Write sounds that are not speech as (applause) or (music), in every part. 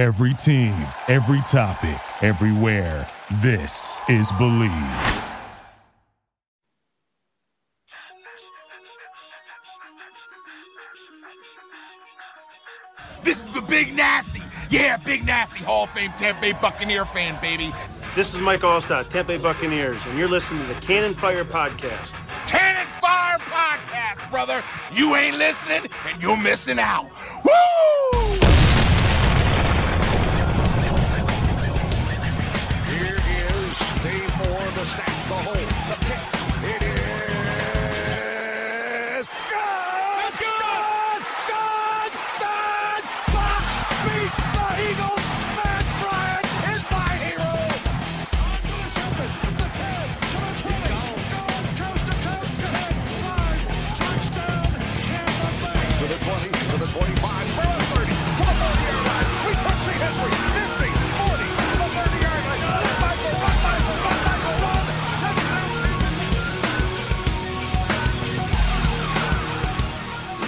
Every team, every topic, everywhere. This is Bleav. This is the Big Nasty. Yeah, Big Nasty Hall of Fame Tampa Bay Buccaneer fan, baby. This is Mike Alstott, Tampa Bay Buccaneers, and you're listening to the Cannon Fire Podcast. Cannon Fire Podcast, brother. You ain't listening, and you're missing out. Woo!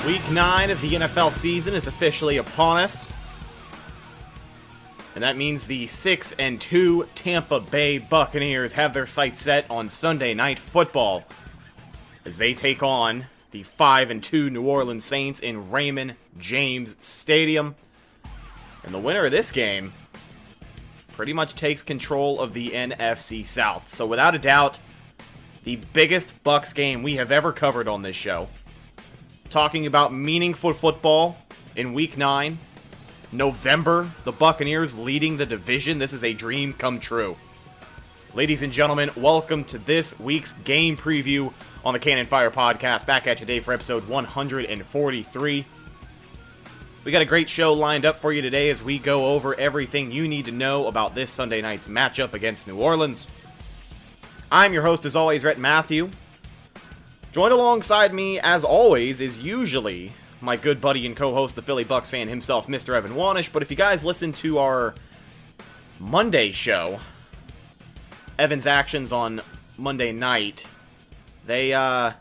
Week nine of the NFL season is officially upon us. And that means the 6 and 2 Tampa Bay Buccaneers have their sights set on Sunday night football as they take on the 5 and 2 New Orleans Saints in Raymond James Stadium. And the winner of this game pretty much takes control of the NFC South. So without a doubt, the biggest Bucs game we have ever covered on this show talking about meaningful football in week 9 november the buccaneers leading the division. This is a dream come true. Ladies and gentlemen welcome to this week's game preview on the cannon fire podcast. Back at you today for episode 143 we got a great show lined up for you today as we go over everything you need to know about this sunday night's matchup against new orleans. I'm your host as always rhett matthew Joined alongside me, as always, is usually my good buddy and co-host, the Philly Bucs fan himself, Mr. Evan Wanish. But if you guys listen to our Monday show, Evan's actions on Monday night, they uh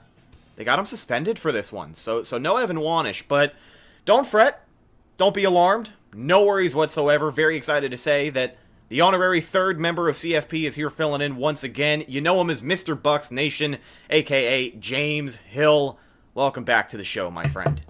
they got him suspended for this one. So so no Evan Wanish, but don't fret, don't be alarmed. No worries whatsoever. Very excited to say that the honorary third member of CFP is here filling in once again. You know him as Mr. Bucs Nation, aka James Hill. Welcome back to the show, my friend.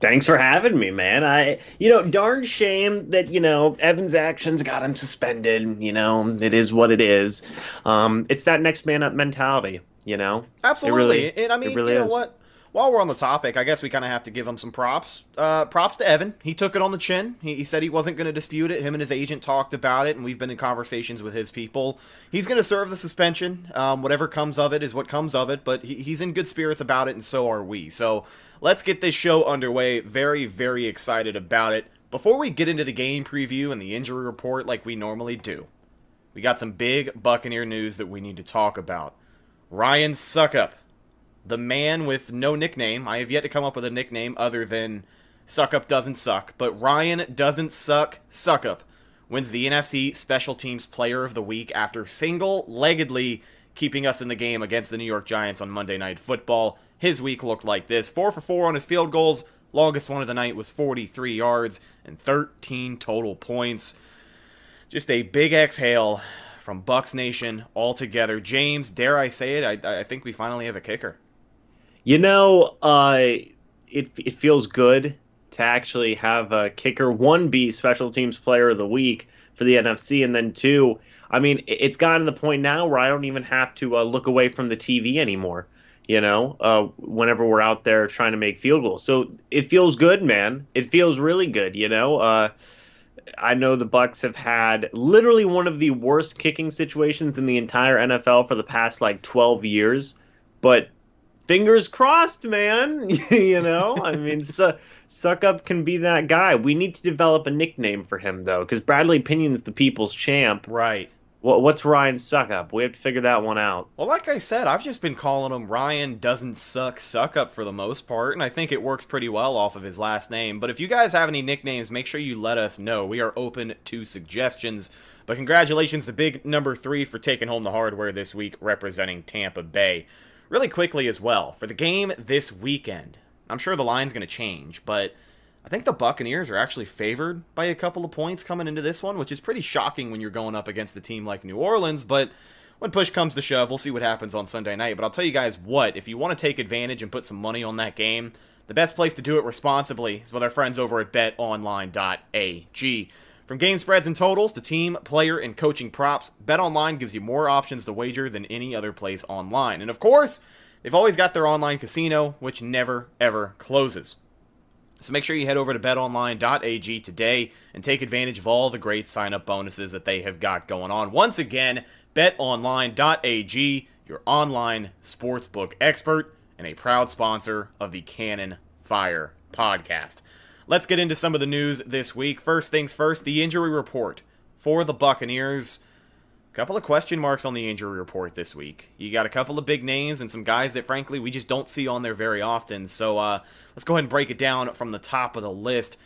Thanks for having me, man. I, you know, darn shame that you know Evans' actions got him suspended. You know, it is what it is. Um, it's that next man up mentality. You know, Absolutely. It really, and I mean, really you know is. what? While we're on the topic, I guess we kind of have to give him some props. Uh, props to Evan. He took it on the chin. He, he said he wasn't going to dispute it. Him and his agent talked about it, and we've been in conversations with his people. He's going to serve the suspension. Um, whatever comes of it is what comes of it, but he, he's in good spirits about it, and so are we. So let's get this show underway. Very, very excited about it. Before we get into the game preview and the injury report like we normally do, we got some big Buccaneer news that we need to talk about. Ryan Succop the man with no nickname. I have yet to come up with a nickname other than Succop doesn't suck, but Ryan doesn't suck. Succop wins the NFC Special Teams Player of the Week after single-leggedly keeping us in the game against the New York Giants on Monday Night Football. His week looked like this: four for four on his field goals. Longest one of the night was 43 yards and 13 total points. Just a big exhale from Bucs Nation altogether. James, dare I say it? I, I think we finally have a kicker. You know, uh, it it feels good to actually have a kicker one be special teams player of the week for the NFC, and then two. I mean, it's gotten to the point now where I don't even have to uh, look away from the TV anymore. You know, uh, whenever we're out there trying to make field goals, so it feels good, man. It feels really good. You know, uh, I know the Bucs have had literally one of the worst kicking situations in the entire NFL for the past like 12 years, but fingers crossed, man. (laughs) you know, I mean, (laughs) su- Succop can be that guy. We need to develop a nickname for him though, because Bradley Pinion's the people's champ. Right. What, what's Ryan Succop? We have to figure that one out. Well, like I said, I've just been calling him Ryan doesn't suck suck up for the most part, and I think it works pretty well off of his last name. But if you guys have any nicknames, make sure you let us know. We are open to suggestions. But congratulations to big number three for taking home the hardware this week, representing Tampa Bay. Really quickly as well, for the game this weekend, I'm sure the line's going to change, but I think the Buccaneers are actually favored by a couple of points coming into this one, which is pretty shocking when you're going up against a team like New Orleans. But when push comes to shove, we'll see what happens on Sunday night. But I'll tell you guys what, if you want to take advantage and put some money on that game, the best place to do it responsibly is with our friends over at betonline.ag. From game spreads and totals to team, player, and coaching props, BetOnline gives you more options to wager than any other place online. And of course, they've always got their online casino, which never, ever closes. So make sure you head over to betonline.ag today and take advantage of all the great sign up bonuses that they have got going on. Once again, betonline.ag, your online sportsbook expert and a proud sponsor of the Cannon Fire podcast. Let's get into some of the news this week. First things first, the injury report for the Buccaneers. A couple of question marks on the injury report this week. You got a couple of big names and some guys that, frankly, we just don't see on there very often. So uh, let's go ahead and break it down from the top of the list.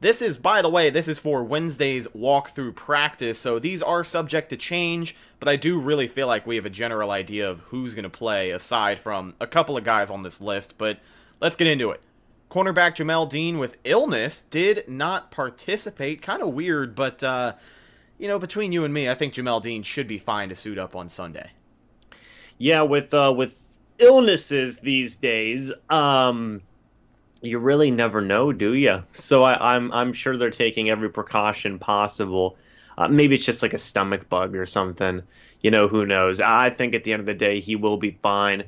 This is, by the way, this is for Wednesday's walkthrough practice, so these are subject to change, but I do really feel like we have a general idea of who's going to play aside from a couple of guys on this list, but let's get into it. Cornerback Jamel Dean with illness did not participate. Kind of weird, but uh, you know, between you and me, I think Jamel Dean should be fine to suit up on Sunday. Yeah, with uh, with illnesses these days, um, you really never know, do you? So I, I'm I'm sure they're taking every precaution possible. Uh, maybe it's just like a stomach bug or something. You know, who knows? I think at the end of the day, he will be fine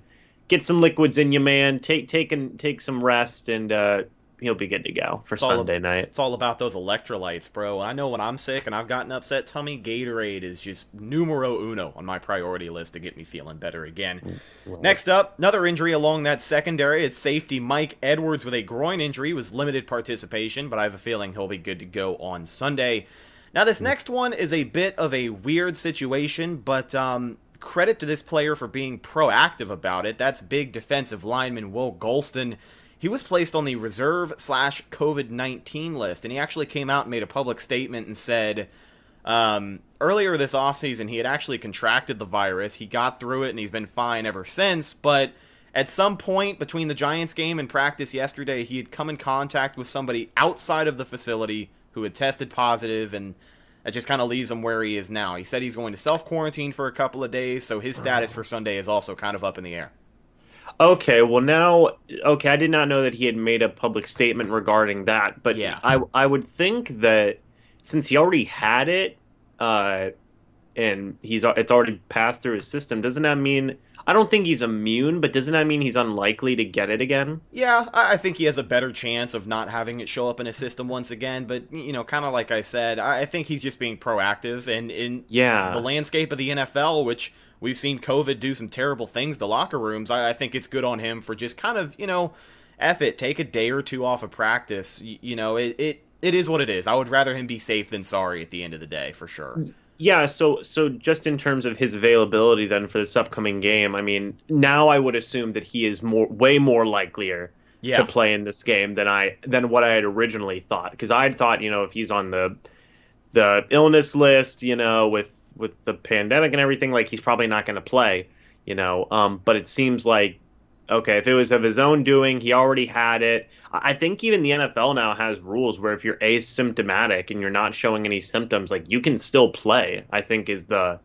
get some liquids in you, man. Take take and take some rest, and uh, he'll be good to go for It's all Sunday ab- night. It's all about those electrolytes, bro. I know when I'm sick and I've got an upset tummy, Gatorade is just numero uno on my priority list to get me feeling better again. Next up, another injury along that secondary. It's safety Mike Edwards with a groin injury was limited participation, but I have a feeling he'll be good to go on Sunday. Now, this next one is a bit of a weird situation, but um, credit to this player for being proactive about it. That's big defensive lineman Will Gholston. He was placed on the reserve slash COVID 19 list, and he actually came out and made a public statement and said um, earlier this offseason he had actually contracted the virus. He got through it and he's been fine ever since, but at some point between the Giants game and practice yesterday, he had come in contact with somebody outside of the facility who had tested positive and that just kind of leaves him where he is now. He said he's going to self quarantine for a couple of days, so his status for Sunday is also kind of up in the air. Okay, well now, okay, I did not know that he had made a public statement regarding that, but Yeah. I I would think that since he already had it, uh, and he's it's already passed through his system, doesn't that mean? I don't think he's immune, but doesn't that mean he's unlikely to get it again? Yeah, I I think he has a better chance of not having it show up in his system once again. But you know, kind of like I said, I I think he's just being proactive, and in Yeah. the landscape of the NFL, which we've seen COVID do some terrible things to locker rooms, I, I think it's good on him for just kind of you know, F it, take a day or two off of practice. You, you know, it, it it is what it is. I would rather him be safe than sorry at the end of the day, for sure. Mm. Yeah, so so just in terms of his availability then for this upcoming game, I mean, now I would assume that he is more way more likelier Yeah. to play in this game than I than what I had originally thought because I had thought, you know, if he's on the the illness list, you know, with with the pandemic and everything, like he's probably not going to play, you know. Um, but it seems like okay, if it was of his own doing, he already had it. I think even the NFL now has rules where if you're asymptomatic and you're not showing any symptoms, like you can still play. I think is the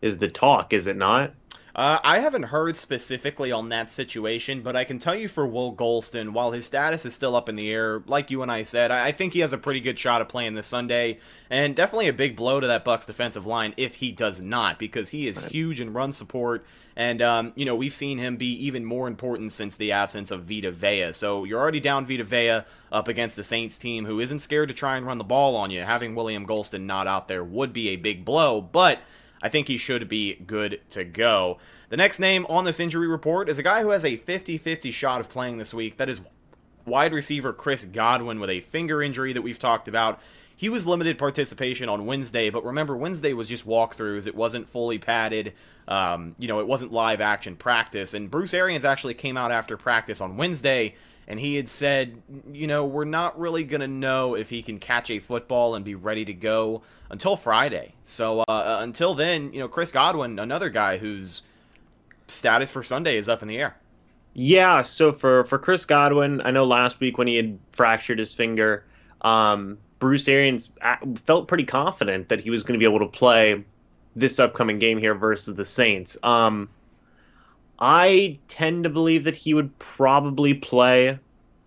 is the talk, is it not? Uh, I haven't heard specifically on that situation, but I can tell you for Will Gholston, while his status is still up in the air, like you and I said, I I think he has a pretty good shot of playing this Sunday, and definitely a big blow to that Bucs defensive line if he does not, because he is huge in run support, and um, you know we've seen him be even more important since the absence of Vita Vea. So you're already down Vita Vea up against the Saints team, who isn't scared to try and run the ball on you. Having William Gholston not out there would be a big blow, but. I think he should be good to go. The next name on this injury report is a guy who has a 50 50 shot of playing this week. That is wide receiver Chris Godwin with a finger injury that we've talked about. He was limited participation on Wednesday, but remember, Wednesday was just walkthroughs. It wasn't fully padded. Um, you know, it wasn't live action practice. And Bruce Arians actually came out after practice on Wednesday and he had said, you know, we're not really going to know if he can catch a football and be ready to go until Friday. So uh, until then, you know, Chris Godwin, another guy whose status for Sunday is up in the air. Yeah, so for for Chris Godwin, I know last week when he had fractured his finger, um, Bruce Arians felt pretty confident that he was going to be able to play this upcoming game here versus the Saints. Um, I tend to believe that he would probably play.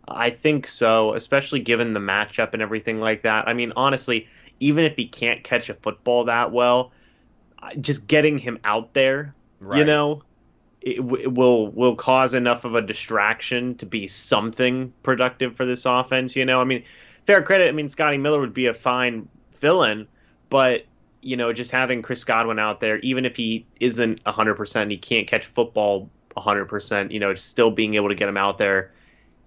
I think so, especially given the matchup and everything like that. I mean, honestly, even if he can't catch a football that well, just getting him out there, right. you know, it, it, will will cause enough of a distraction to be something productive for this offense. You know, I mean, fair credit. I mean, Scotty Miller would be a fine fill-in, but you know, just having Chris Godwin out there, even if he isn't 100%, he can't catch football 100%, you know, still being able to get him out there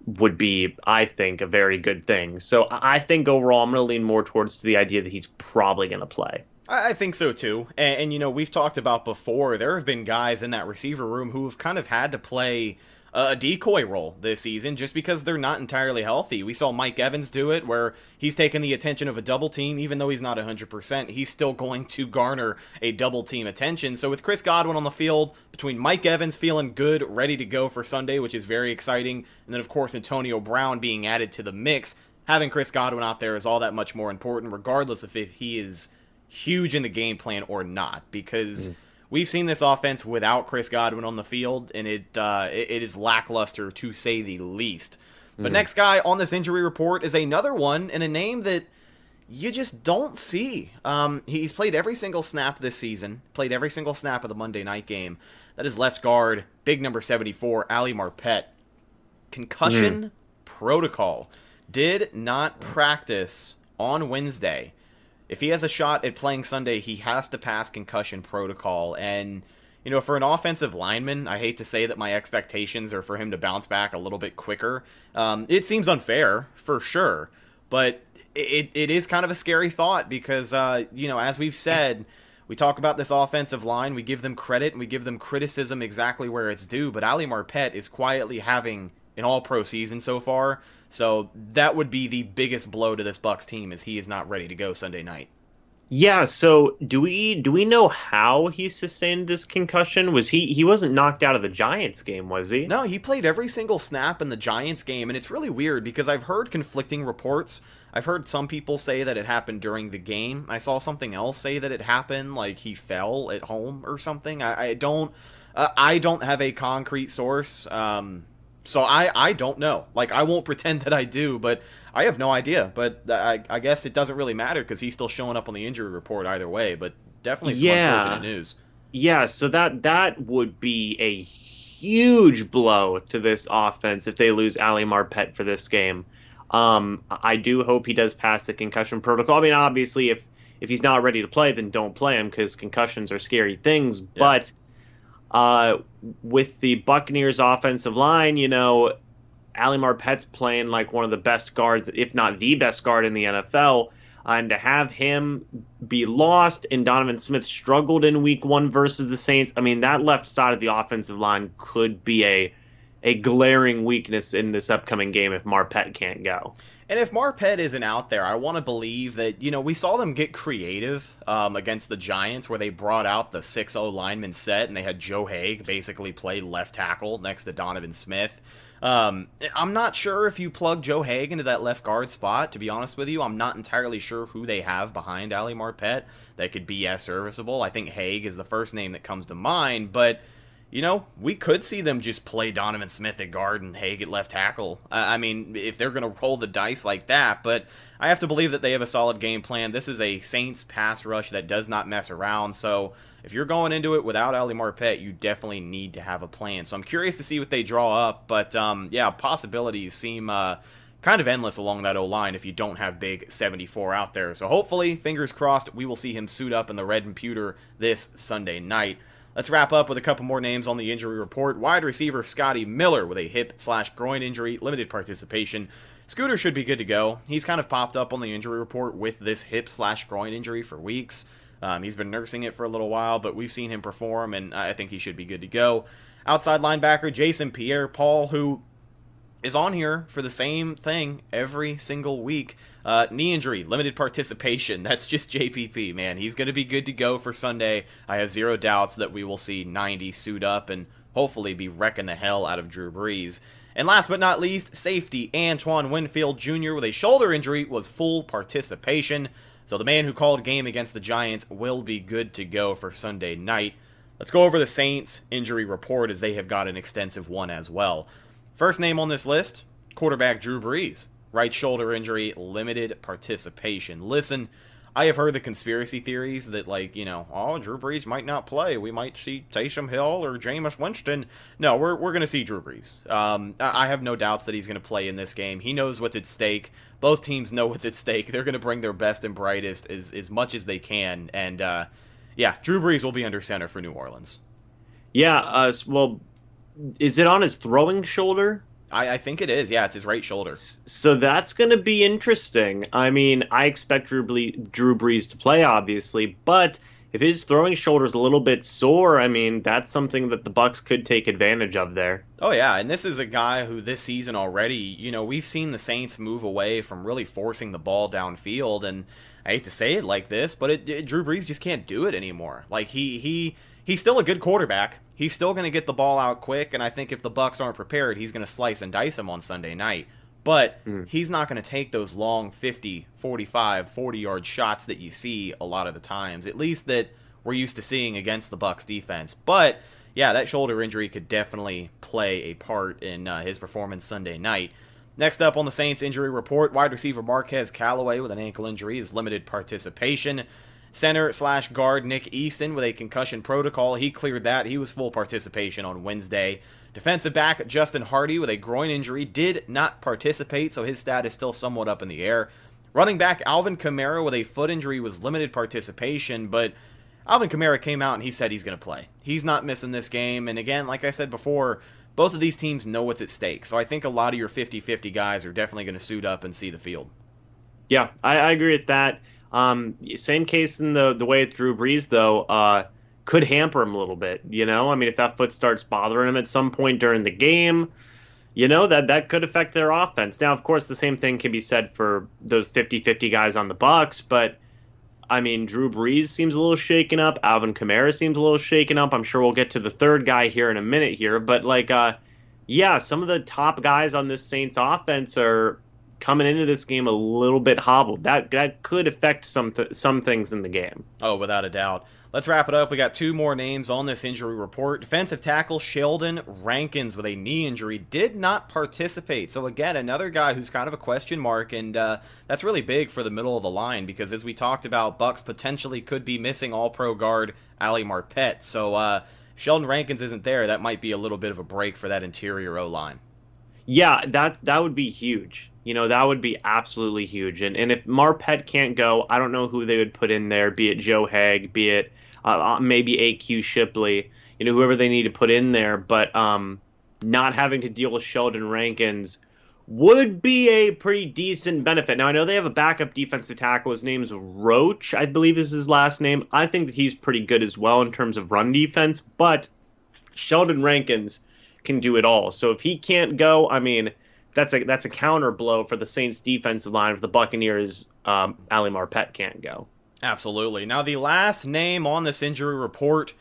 would be, I think, a very good thing. So I think overall, I'm going to lean more towards the idea that he's probably going to play. I think so too. And, and, you know, we've talked about before, there have been guys in that receiver room who have kind of had to play a decoy role this season just because they're not entirely healthy. We saw Mike Evans do it where he's taken the attention of a double team, even though he's not 100%. He's still going to garner a double team attention. So with Chris Godwin on the field, between Mike Evans feeling good, ready to go for Sunday, which is very exciting, and then of course Antonio Brown being added to the mix, having Chris Godwin out there is all that much more important, regardless of if he is huge in the game plan or not, because. Mm we've seen this offense without Chris Godwin on the field, and it uh, it, it is lackluster to say the least. But mm next guy on this injury report is another one and a name that you just don't see. Um, he's played every single snap this season, played every single snap of the Monday night game. That is left guard, big number 74, Ali Marpet. Concussion mm protocol. Did not practice on Wednesday if he has a shot at playing Sunday, he has to pass concussion protocol. And, you know, for an offensive lineman, I hate to say that my expectations are for him to bounce back a little bit quicker. Um, it seems unfair, for sure. But it, it is kind of a scary thought because, uh, you know, as we've said, we talk about this offensive line, we give them credit, and we give them criticism exactly where it's due. But Ali Marpet is quietly having an all pro season so far. So that would be the biggest blow to this Bucs team is he is not ready to go Sunday night. Yeah, so do we do we know how he sustained this concussion? Was he he wasn't knocked out of the Giants game, was he? No, he played every single snap in the Giants game and it's really weird because I've heard conflicting reports. I've heard some people say that it happened during the game. I saw something else say that it happened like he fell at home or something. I, I don't uh, I don't have a concrete source. Um, so I, I don't know. Like I won't (laughs) pretend that I do, but I have no idea. But I, I guess it doesn't really matter because he's still showing up on the injury report either way. But definitely some yeah. unfortunate news. Yeah, so that that would be a huge blow to this offense if they lose Ali Marpet for this game. Um, I do hope he does pass the concussion protocol. I mean, obviously, if if he's not ready to play, then don't play him because concussions are scary things. Yeah. But uh, with the Buccaneers offensive line, you know, Ali Marpet's playing like one of the best guards, if not the best guard in the NFL. And to have him be lost and Donovan Smith struggled in week one versus the Saints, I mean, that left side of the offensive line could be a a glaring weakness in this upcoming game if Marpet can't go. And if Marpet isn't out there, I want to believe that, you know, we saw them get creative um, against the Giants where they brought out the 6 0 lineman set and they had Joe Haeg basically play left tackle next to Donovan Smith. Um, I'm not sure if you plug Joe Haeg into that left guard spot, to be honest with you. I'm not entirely sure who they have behind Ali Marpet that could be as serviceable. I think Haeg is the first name that comes to mind, but you know, we could see them just play Donovan Smith at guard and Haeg at left tackle. I mean, if they're going to roll the dice like that, but I have to believe that they have a solid game plan. This is a Saints pass rush that does not mess around. So if you're going into it without Ali Marpet, you definitely need to have a plan. So I'm curious to see what they draw up. But um, yeah, possibilities seem. Uh, kind of endless along that O line if you don't have big 74 out there. So hopefully, fingers crossed, we will see him suit up in the red and pewter this Sunday night. Let's wrap up with a couple more names on the injury report. Wide receiver Scotty Miller with a hip slash groin injury, limited participation. Scooter should be good to go. He's kind of popped up on the injury report with this hip slash groin injury for weeks. Um, he's been nursing it for a little while, but we've seen him perform, and I think he should be good to go. Outside linebacker Jason Pierre Paul, who is on here for the same thing every single week. Uh, knee injury, limited participation. (laughs) That's just JPP, man. He's going to be good to go for Sunday. I have zero doubts that we will see 90 suit up and hopefully be wrecking the hell out of Drew Brees. And last but not least, safety Antoine Winfield Jr. with a shoulder injury was full participation. So the man who called game against the Giants will be good to go for Sunday night. Let's go over the Saints injury report as they have got an extensive one as well. First name on this list, quarterback Drew Brees. Right shoulder injury, limited participation. Listen, I have heard the conspiracy theories that, like, you know, oh, Drew Brees might not play. We might see Taysom Hill or Jameis Winston. No, we're, we're going to see Drew Brees. Um, I have no doubts that he's going to play in this game. He knows what's at stake. Both teams know what's at stake. They're going to bring their best and brightest as, as much as they can. And, uh, yeah, Drew Brees will be under center for New Orleans. Yeah, uh, well, is it on his throwing shoulder? I, I think it is. Yeah, it's his right shoulder. So that's going to be interesting. I mean, I expect Drew, Ble- Drew Brees to play, obviously, but if his throwing shoulder is a little bit sore, I mean, that's something that the Bucs could take advantage of there. Oh yeah, and this is a guy who this season already, you know, we've seen the Saints move away from really forcing the ball downfield, and I hate to say it like this, but it, it, Drew Brees just can't do it anymore. Like he he he's still a good quarterback. He's still going to get the ball out quick, and I think if the Bucs aren't prepared, he's going to slice and dice them on Sunday night. But mm. he's not going to take those long 50, 45, 40 yard shots that you see a lot of the times, at least that we're used to seeing against the Bucs defense. But yeah, that shoulder injury could definitely play a part in uh, his performance Sunday night. Next up on the Saints injury report, wide receiver Marquez Callaway with an ankle injury is limited participation. Center slash guard Nick Easton with a concussion protocol. He cleared that. He was full participation on Wednesday. Defensive back Justin Hardy with a groin injury did not participate, so his stat is still somewhat up in the air. Running back Alvin Kamara with a foot injury was limited participation, but Alvin Kamara came out and he said he's going to play. He's not missing this game. And again, like I said before, both of these teams know what's at stake. So I think a lot of your 50 50 guys are definitely going to suit up and see the field. Yeah, I, I agree with that. Um, same case in the the way Drew Brees though uh, could hamper him a little bit. You know, I mean, if that foot starts bothering him at some point during the game, you know that that could affect their offense. Now, of course, the same thing can be said for those 50-50 guys on the Bucs, but I mean, Drew Brees seems a little shaken up. Alvin Kamara seems a little shaken up. I'm sure we'll get to the third guy here in a minute here, but like, uh, yeah, some of the top guys on this Saints offense are coming into this game a little bit hobbled. That that could affect some th- some things in the game. Oh, without a doubt. Let's wrap it up. We got two more names on this injury report. Defensive tackle Sheldon Rankins with a knee injury did not participate. So again, another guy who's kind of a question mark, and uh, that's really big for the middle of the line because as we talked about, Bucs potentially could be missing All-Pro guard Ali Marpet. So uh, Sheldon Rankins isn't there. That might be a little bit of a break for that interior O line. Yeah, that that would be huge. You know, that would be absolutely huge. And and if Marpet can't go, I don't know who they would put in there, be it Joe Haeg, be it uh, uh maybe AQ Shipley, you know, whoever they need to put in there. But um, not having to deal with Sheldon Rankins would be a pretty decent benefit. Now, I know they have a backup defensive tackle. His name's Roach, I believe is his last name. I think that he's pretty good as well in terms of run defense, but Sheldon Rankins can do it all. So if he can't go, I mean – that's a that's a counter blow for the Saints defensive line if the Buccaneers um, Ali Marpet can't go. Absolutely. Now the last name on this injury report,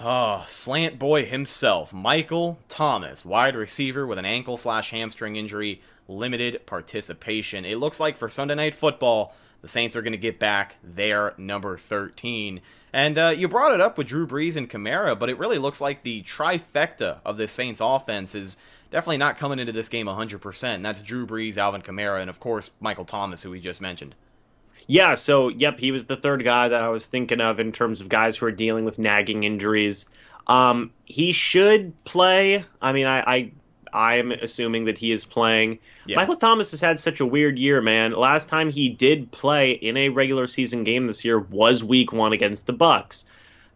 oh, slant boy himself, Michael Thomas, wide receiver with an ankle slash hamstring injury, limited participation. It looks like for Sunday Night Football, the Saints are going to get back their number 13. And uh, you brought it up with Drew Brees and Kamara, but it really looks like the trifecta of the Saints offense is definitely not coming into this game 100%. And that's Drew Brees, Alvin Kamara, and of course Michael Thomas, who we just mentioned. Yeah, so yep, he was the third guy that I was thinking of in terms of guys who are dealing with nagging injuries. Um, he should play. I mean, I, I I'm assuming that he is playing. Yeah. Michael Thomas has had such a weird year, man. Last time he did play in a regular season game this year was Week One against the Bucs.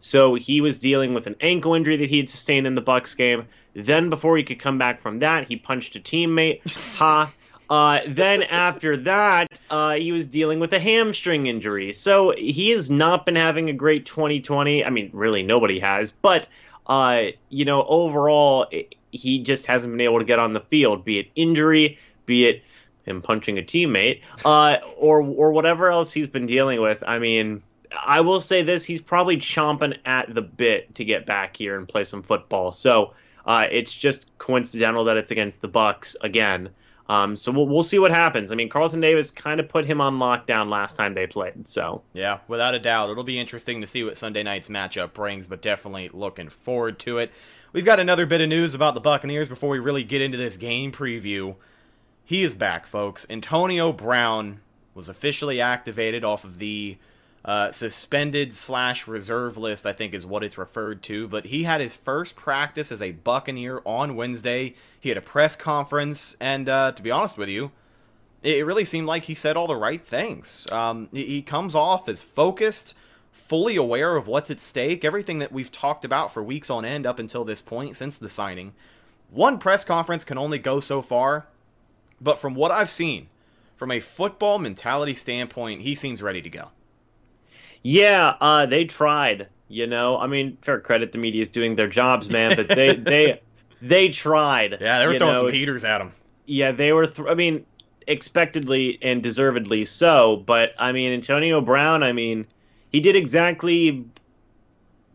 So he was dealing with an ankle injury that he had sustained in the Bucs game. Then before he could come back from that, he punched a teammate. (laughs) ha. Uh, then after that, uh, he was dealing with a hamstring injury. So he has not been having a great 2020. I mean, really, nobody has. But, uh, you know, overall, he just hasn't been able to get on the field, be it injury, be it him punching a teammate, uh, or or whatever else he's been dealing with. I mean, I will say this: he's probably chomping at the bit to get back here and play some football. So uh, it's just coincidental that it's against the Bucs again. Um, so we'll, we'll see what happens. I mean, Carlton Davis kind of put him on lockdown last time they played. So Yeah, without a doubt. It'll be interesting to see what Sunday night's matchup brings, but definitely looking forward to it. We've got another bit of news about the Buccaneers before we really get into this game preview. He is back, folks. Antonio Brown was officially activated off of the uh, suspended slash reserve list, I think is what it's referred to. But he had his first practice as a Buccaneer on Wednesday. He had a press conference, and uh, to be honest with you, it really seemed like he said all the right things. Um, he, he comes off as focused, fully aware of what's at stake, everything that we've talked about for weeks on end up until this point since the signing. One press conference can only go so far, but from what I've seen, from a football mentality standpoint, he seems ready to go. Yeah, uh, they tried. You know, I mean, fair credit, the media is doing their jobs, man. But they (laughs) they they tried. Yeah, they were throwing know? some heaters at him. Yeah, they were. Th- I mean, expectedly and deservedly so. But I mean, Antonio Brown. I mean, he did exactly.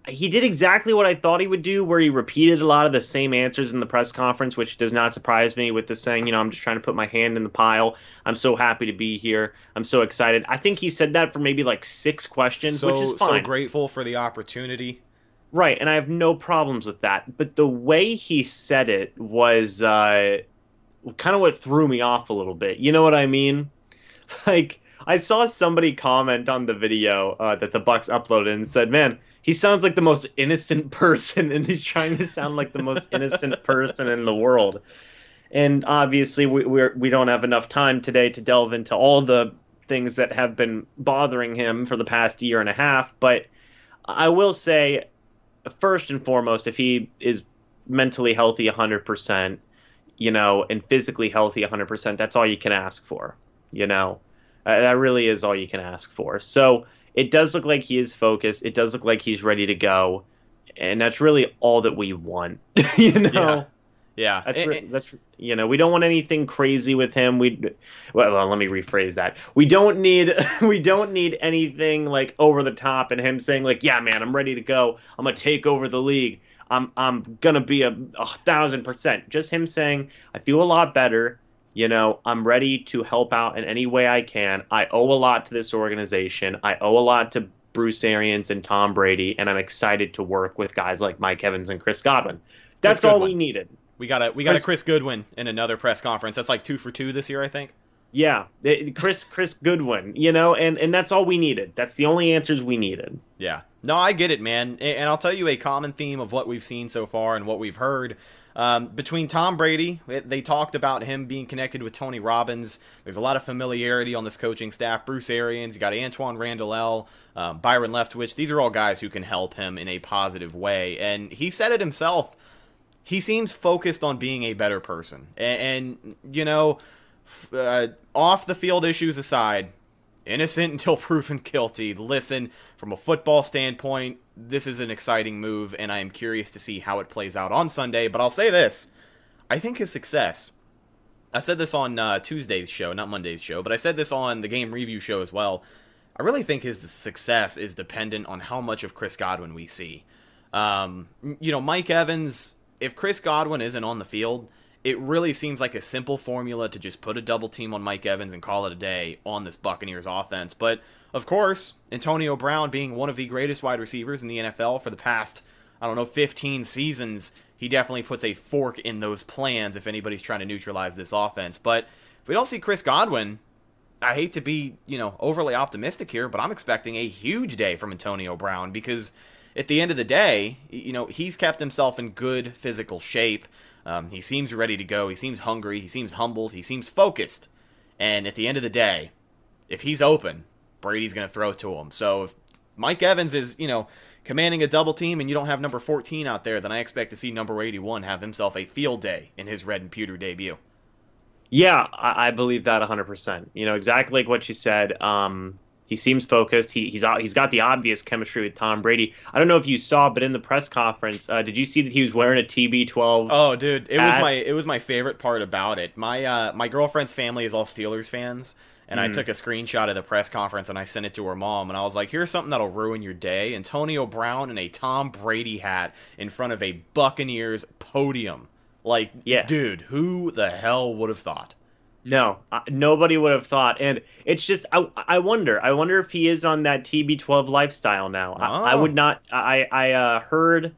He did exactly what I thought he would do, where he repeated a lot of the same answers in the press conference, which does not surprise me. With the saying, you know, I'm just trying to put my hand in the pile. I'm so happy to be here. I'm so excited. I think he said that for maybe like six questions, So, which is fine. so grateful for the opportunity. Right, and I have no problems with that. But the way he said it was uh, kind of what threw me off a little bit. You know what I mean? (laughs) Like I saw somebody comment on the video uh, that the Bucs uploaded and said, "Man, he sounds like the most innocent (laughs) person, and he's trying to sound like the most innocent person in the world." And obviously, we we're, we don't have enough time today to delve into all the things that have been bothering him for the past year and a half. But I will say, first and foremost, if he is mentally healthy 100%, you know, and physically healthy 100%, that's all you can ask for, you know. Uh, that really is all you can ask for. So it does look like he is focused. It does look like he's ready to go. And that's really all that we want, (laughs) you know. Yeah. Yeah. That's And- re- eh. that's you know we don't want anything crazy with him. We well, well, let me rephrase that. We don't need (laughs) we don't need anything like over the top and him saying like, yeah, man, I'm ready to go. I'm gonna take over the league. I'm I'm gonna be a, a thousand percent. Just him saying, I feel a lot better. You know, I'm ready to help out in any way I can. I owe a lot to this organization. I owe a lot to Bruce Arians and Tom Brady, and I'm excited to work with guys like Mike Evans and Chris Godwin. That's all we needed. We got a we got Chris- a Chris Goodwin in another press conference. That's like two for two this year, I think. Yeah, it- Chris Chris Goodwin, you know, and and that's all we needed. That's the only answers we needed. Yeah. No, I get it, man. And I'll tell you a common theme of what we've seen so far and what we've heard. Um, between Tom Brady, it- they talked about him being connected with Tony Robbins. There's a lot of familiarity on this coaching staff. Bruce Arians, you got Antwaan Randle El, um, Byron Leftwich. These are all guys who can help him in a positive way. And he said it himself. He seems focused on being a better person. And, and you know, uh, off the field issues aside, innocent (laughs) until proven guilty. Listen, from a football standpoint, this is an exciting move, and I am curious to see how it plays out on Sunday. But I'll say this I think his success. I said this on uh, Tuesday's show, not Monday's show, but I said this on the game review show as well. I really think his success is dependent on how much of Chris Godwin we see. Um, you know, Mike Evans, if Chris Godwin isn't on the field, it really seems like a simple formula to just put a double team on Mike Evans and call it a day on this Buccaneers offense. But of course, Antonio Brown being one of the greatest wide receivers in the NFL for the past, I don't know, 15 seasons, he definitely puts a fork in those plans if anybody's trying to neutralize this offense. But if we don't see Chris Godwin, I hate to be, you know, overly optimistic here, but I'm expecting a huge day from Antonio Brown because at the end of the day, you know, he's kept himself in good physical shape. Um, he seems ready to go. He seems hungry. He seems humbled. He seems focused. And at the end of the day, if he's open, Brady's going to throw to him. So if Mike Evans is, you know, commanding a double team and you don't have number 14 out there, then I expect to see number 81 have himself a field day in his red and pewter debut. Yeah, I, I believe that 100%. You know, exactly like what you said. Um, he seems focused. He, he's he's got the obvious chemistry with Tom Brady. I don't know if you saw, but in the press conference, uh, did you see that he was wearing a TB12? Oh, dude, it was my it was my favorite part about it. My uh, my girlfriend's family is all Steelers fans, And I took a screenshot of the press conference and I sent it to her mom. And I was like, here's something that'll ruin your day Antonio Brown in a Tom Brady hat in front of a Buccaneers podium. Like, Yeah. dude, who the hell would have thought? No, uh, nobody would have thought, and it's just I, I wonder. I wonder if he is on that TB12 lifestyle now. I, I Oh. would not. I I uh, heard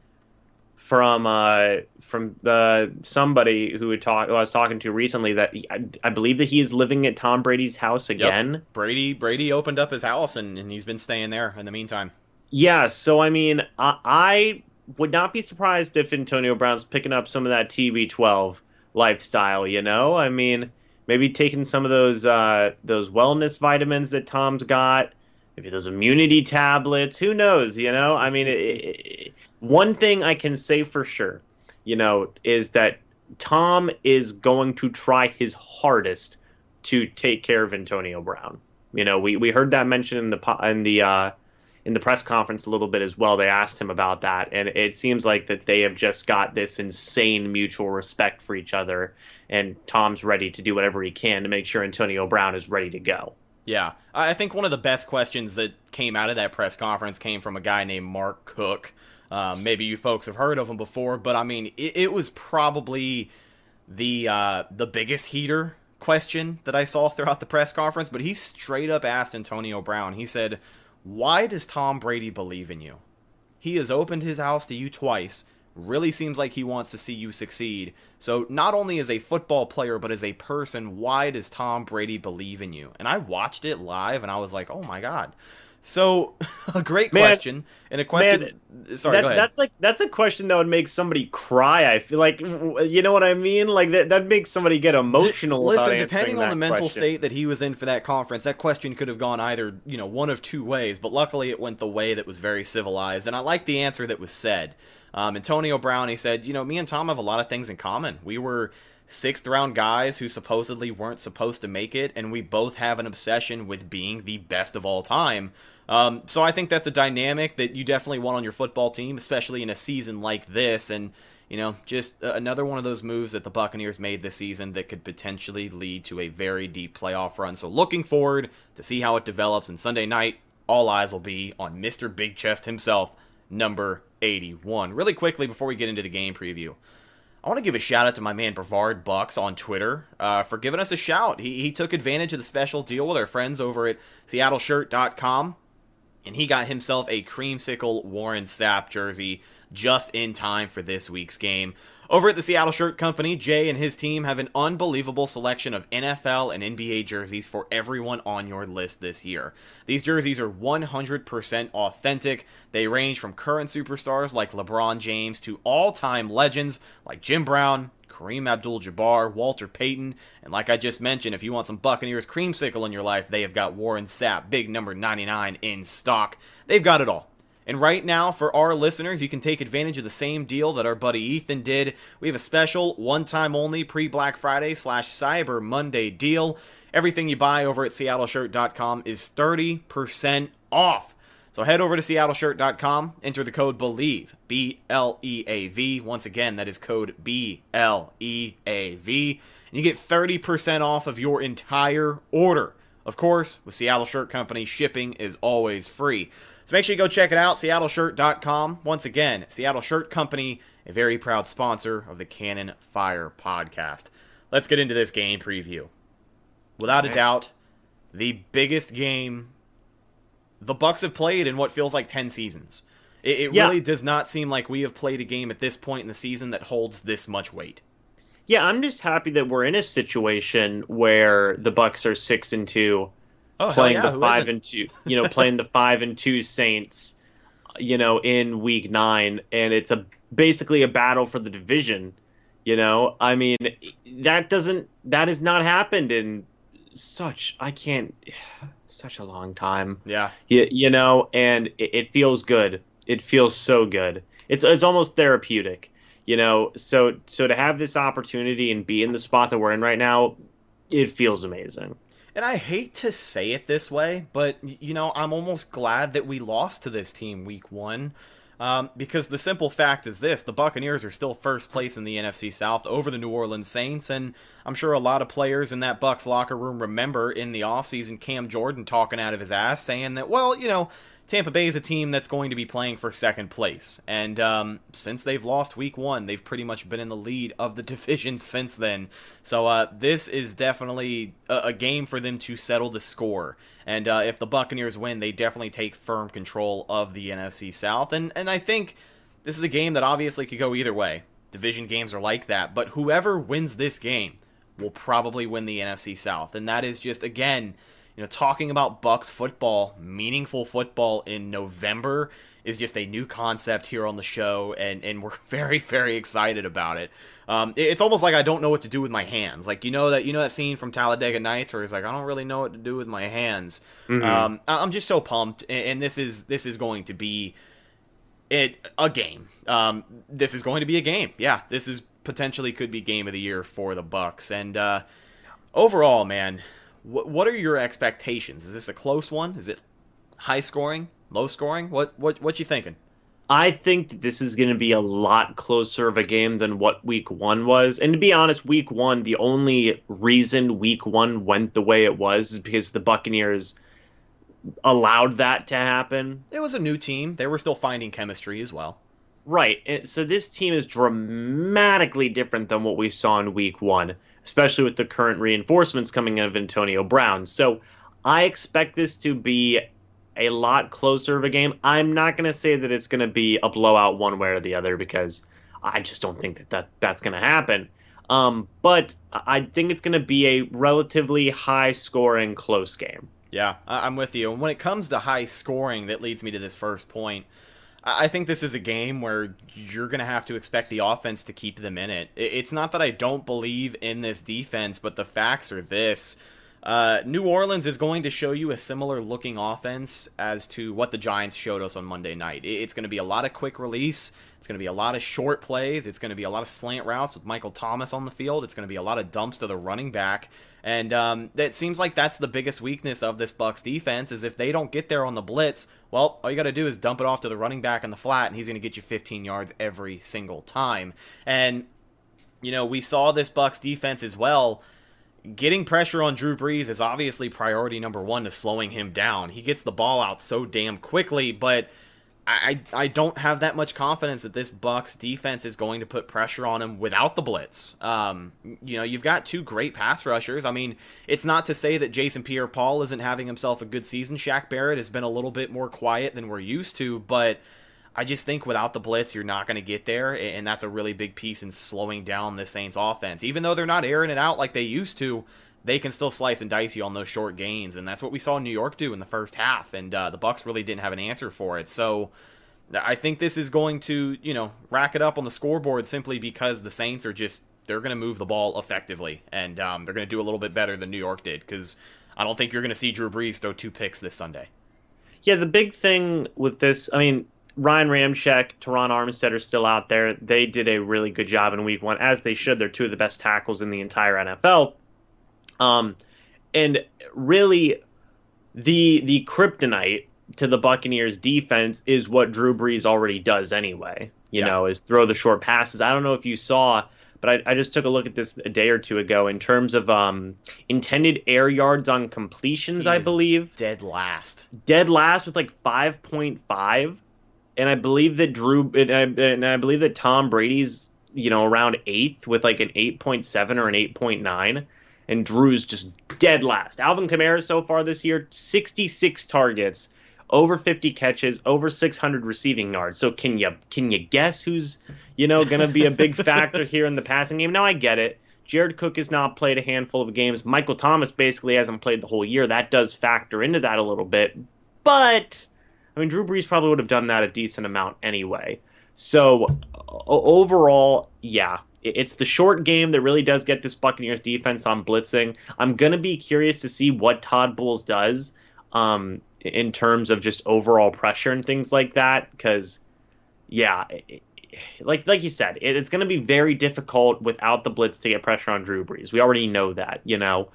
from uh, from uh, somebody who talk, who I was talking to recently that he, I, I believe that he is living at Tom Brady's house again. Brady Brady opened up his house and, and he's been staying there in the meantime. Yeah, so I mean, I, I would not be surprised if Antonio Brown's picking up some of that TB12 lifestyle. You know, I mean, maybe taking some of those uh, those wellness vitamins that Tom's got, maybe those immunity tablets. Who knows? You know, I mean, it, it, one thing I can say for sure, you know, is that Tom is going to try his hardest to take care of Antonio Brown. You know, we, we heard that mentioned in the in the uh, in the press conference a little bit as well. They asked him about that, and it seems like that they have just got this insane mutual respect for each other, and Tom's ready to do whatever he can to make sure Antonio Brown is ready to go. Yeah, I I think one of the best questions that came out of that press conference came from a guy named Mark Cook. Um, maybe you folks have heard of him before, but I mean, it, it was probably the uh, the biggest heater question that I saw throughout the press conference. But he straight up asked Antonio Brown. He said, "Why does Tom Brady believe in you? He has opened his house to you twice." Really seems like he wants to see you succeed. So, not only as a football player, but as a person, why does Tom Brady believe in you? And I watched it live and I was like, oh my God. So, (laughs) a great Man- question. and a question. sorry, That- go ahead. That's like that's a question that would make somebody cry. I feel like you know what I mean. Like that that makes somebody get emotional. Listen, about depending on the mental question. state that he was in for that conference, that question could have gone either, you know, one of two ways. But luckily, it went the way that was very civilized, and I like the answer that was said. Um, Antonio Brown, he said, you know, me and Tom have a lot of things in common. We were sixth round guys who supposedly weren't supposed to make it, and we both have an obsession with being the best of all time. Um, so I think that's a dynamic that you definitely want on your football team, especially in a season like this. And you know, just uh, another one of those moves that the Buccaneers made this season that could potentially lead to a very deep playoff run. So looking forward to see how it develops. And Sunday night, all eyes will be on Mr. Big Chest himself, number 81. Really quickly before we get into the game preview. I want to give a shout out to my man Brevard Bucks on Twitter uh, for giving us a shout. He, he took advantage of the special deal with our friends over at SeattleShirt.com and he got himself a creamsicle Warren Sapp jersey just in time for this week's game. Over at the Seattle Shirt Company, Jay and his team have an unbelievable selection of NFL and NBA jerseys for everyone on your list this year. These jerseys are 100% authentic. They range from current superstars like LeBron James to all time legends like Jim Brown, Kareem Abdul Jabbar, Walter Payton, and like I just mentioned, if you want some Buccaneers creamsicle in your life, they have got Warren Sapp, big number 99 in stock. They've got it all. And right now, for our listeners, you can take advantage of the same deal that our buddy Ethan did. We have a special, one time only pre Black Friday slash Cyber Monday deal. Everything you buy over at SeattleShirt.com is 30% off. So head over to SeattleShirt.com, enter the code BLEAV, B L E A V. Once again, that is code B L E A V. And you get 30% off of your entire order. Of course, with Seattle Shirt Company, shipping is always free. So make sure you go check it out, seattleshirt.com. Once again, Seattle Shirt Company, a very proud sponsor of the Cannon Fire podcast. Let's get into this game preview. Without a doubt, the biggest game the Bucs have played in what feels like 10 seasons. It, it Yeah. really does not seem like we have played a game at this point in the season that holds this much weight. Yeah, I'm just happy that we're in a situation where the Bucs are six and two, Oh, playing the five and two, you know, playing the five and two Saints, you know, in week nine, and it's a basically a battle for the division. You know, I mean, that doesn't that has not happened in such I can't (sighs) such a long time. Yeah. You, you know, and it, it feels good. It feels so good. It's it's almost therapeutic. You know, so so to have this opportunity and be in the spot that we're in right now, it feels amazing. And I hate to say it this way, but you know, I'm almost glad that we lost to this team week one. Um, because the simple fact is this the Buccaneers are still first place in the NFC South over the New Orleans Saints, and I'm sure a lot of players in that Bucs locker room remember in the offseason Cam Jordan talking out of his ass saying that, well, you know, Tampa Bay is a team that's going to be playing for second place. And um, since they've lost week one, they've pretty much been in the lead of the (laughs) division since then. So uh, this is definitely a, a, game for them to settle the score. And uh, if the Buccaneers win, they definitely take firm control of the NFC South. And, and I think this is a game that obviously could go either way. Division games are like that. But whoever wins this game will probably win the NFC South. And that is just, again, you know, talking about Bucs football, meaningful football in November is just a new concept here on the show, and, and we're (laughs) very, very excited about it. Um, it's almost like I don't know what to do with my hands. Like you know that you know that scene from Talladega Nights where he's like, I don't really know what to do with my hands. Mm-hmm. Um, I'm just so pumped, and, and, this is this is going to be it a game. Um, this is going to be a game. Yeah, this is potentially could be game of the year for the Bucs, and uh, overall, man, what what are your expectations? Is this a close one? Is it high scoring, low scoring? What what what you thinking? I think that this is going to be a lot closer of a game than what week one was. And to be honest, week one, the only reason week one went the way it was is because the Buccaneers allowed that to happen. It was a new team. They were still finding chemistry as well. Right. So this team is dramatically different than what we saw in week one especially with the current reinforcements coming in of Antonio Brown. So I expect this to be a lot closer of a game. I'm not going to say that it's going to be a blowout one way or the other because I just don't think that, that that's going to happen. Um, but I think it's going to be a relatively high scoring close game. Yeah, I'm with you. And when it comes to high scoring, that leads me to this first point. I think this is a game where you're going to have to expect the offense to keep them in it. It's not that I don't believe in this defense, but the facts are this. Uh, New Orleans is going to show you a similar looking offense as to what the Giants showed us on Monday night. It's going to be a lot of quick release. It's going to be a lot of short plays. It's going to be a lot of slant routes with Michael Thomas on the field. It's going to be a lot of dumps to the running back. And um, it seems like that's the biggest weakness of this Bucs defense is if they don't get there on the blitz, well, all you got to do is dump it off to the running back in the flat, and he's going to get you 15 yards every single time. And you know, we saw this Bucs defense as well. Getting pressure on Drew Brees is obviously priority number one to slowing him down. He gets the ball out so damn quickly, but I, I don't have that much confidence that this Bucs defense is going to put pressure on him without the blitz. Um, you know, you've got two great pass rushers. I mean, it's not to say that Jason Pierre-Paul isn't having himself a good season. Shaq Barrett has been a little bit more quiet than we're used to, but I just think without the blitz, you're not going to get there, and that's a really big piece in slowing down the Saints offense. Even though they're not airing it out like they used to, they can still slice and dice you on those short gains, and that's what we saw New York do in the first half. And uh, the Bucs really didn't have an answer for it. So I think this is going to you know rack it up on the scoreboard simply because the Saints are just they're going to move the ball effectively, and um, they're going to do a little bit better than New York did. Because I don't think you're going to see Drew Brees throw two picks this Sunday. Yeah, the big thing with this, I mean, Ryan Ramczyk, Terron Armstead are still out there. They did a really good job in Week One, as they should. They're two of the best tackles in the entire NFL. Um, and really, the the kryptonite to the Buccaneers defense is what Drew Brees already does anyway. You yeah. know, is throw the short passes. I don't know if you saw, but I, I, just took a look at this a day or two ago in terms of um, intended air yards on completions. I believe dead last, dead last with like five point five, and I believe that Drew and I, and I believe that Tom Brady's you know around eighth with like an eight point seven or an eight point nine and Drew's just dead last. Alvin Kamara so far this year, 66 targets, over 50 catches, over 600 receiving yards. So can you can you guess who's you know going to be a big (laughs) factor here in the passing game? Now I get it. Jared Cook has not played a handful of games. Michael Thomas basically hasn't played the whole year. That does factor into that a little bit. But I mean, Drew Brees probably would have done that a decent amount anyway. So overall, yeah, it's the short game that really does get this Buccaneers defense on blitzing. I'm going to be curious to see what Todd Bowles does um, in terms of just overall pressure and things like that. Because, yeah, like like you said, it, it's going to be very difficult without the blitz to get pressure on Drew Brees. We already know that, you know.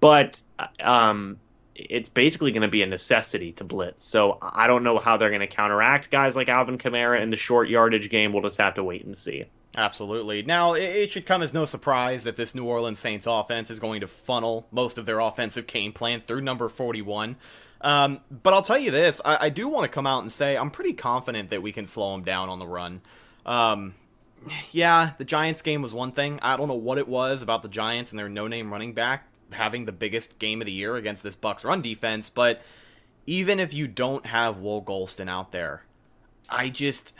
But um, it's basically going to be a necessity to blitz. So I don't know how they're going to counteract guys like Alvin Kamara in the short yardage game. We'll just have to wait and see. Absolutely. Now, it should come as no surprise that this New Orleans Saints offense is going to funnel most of their offensive game plan through number 41. Um, but I'll tell you this I, I do want to come out and say I'm pretty confident that we can slow them down on the run. Um, yeah, the Giants game was one thing. I don't know what it was about the Giants and their no-name running back having the biggest game of the year against this Bucs run defense, but even if you don't have Will Gholston out there, I just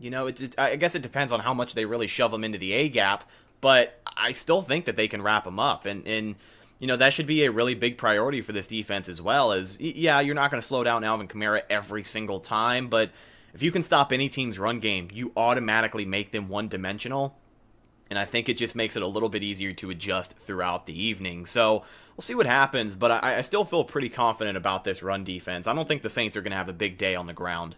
you know, it's, I guess it depends on how much they really shove him into the A gap, but I still think that they can wrap him up and and you know, that should be a really big priority for this defense as well as yeah, you're not going to slow down Alvin Kamara every single time, but if you can stop any team's run game, you automatically make them one dimensional. And I think it just makes it a little bit easier to adjust throughout the evening. So we'll see what happens, but I, I still feel pretty confident about this run defense. I don't think the Saints are going to have a big day on the ground.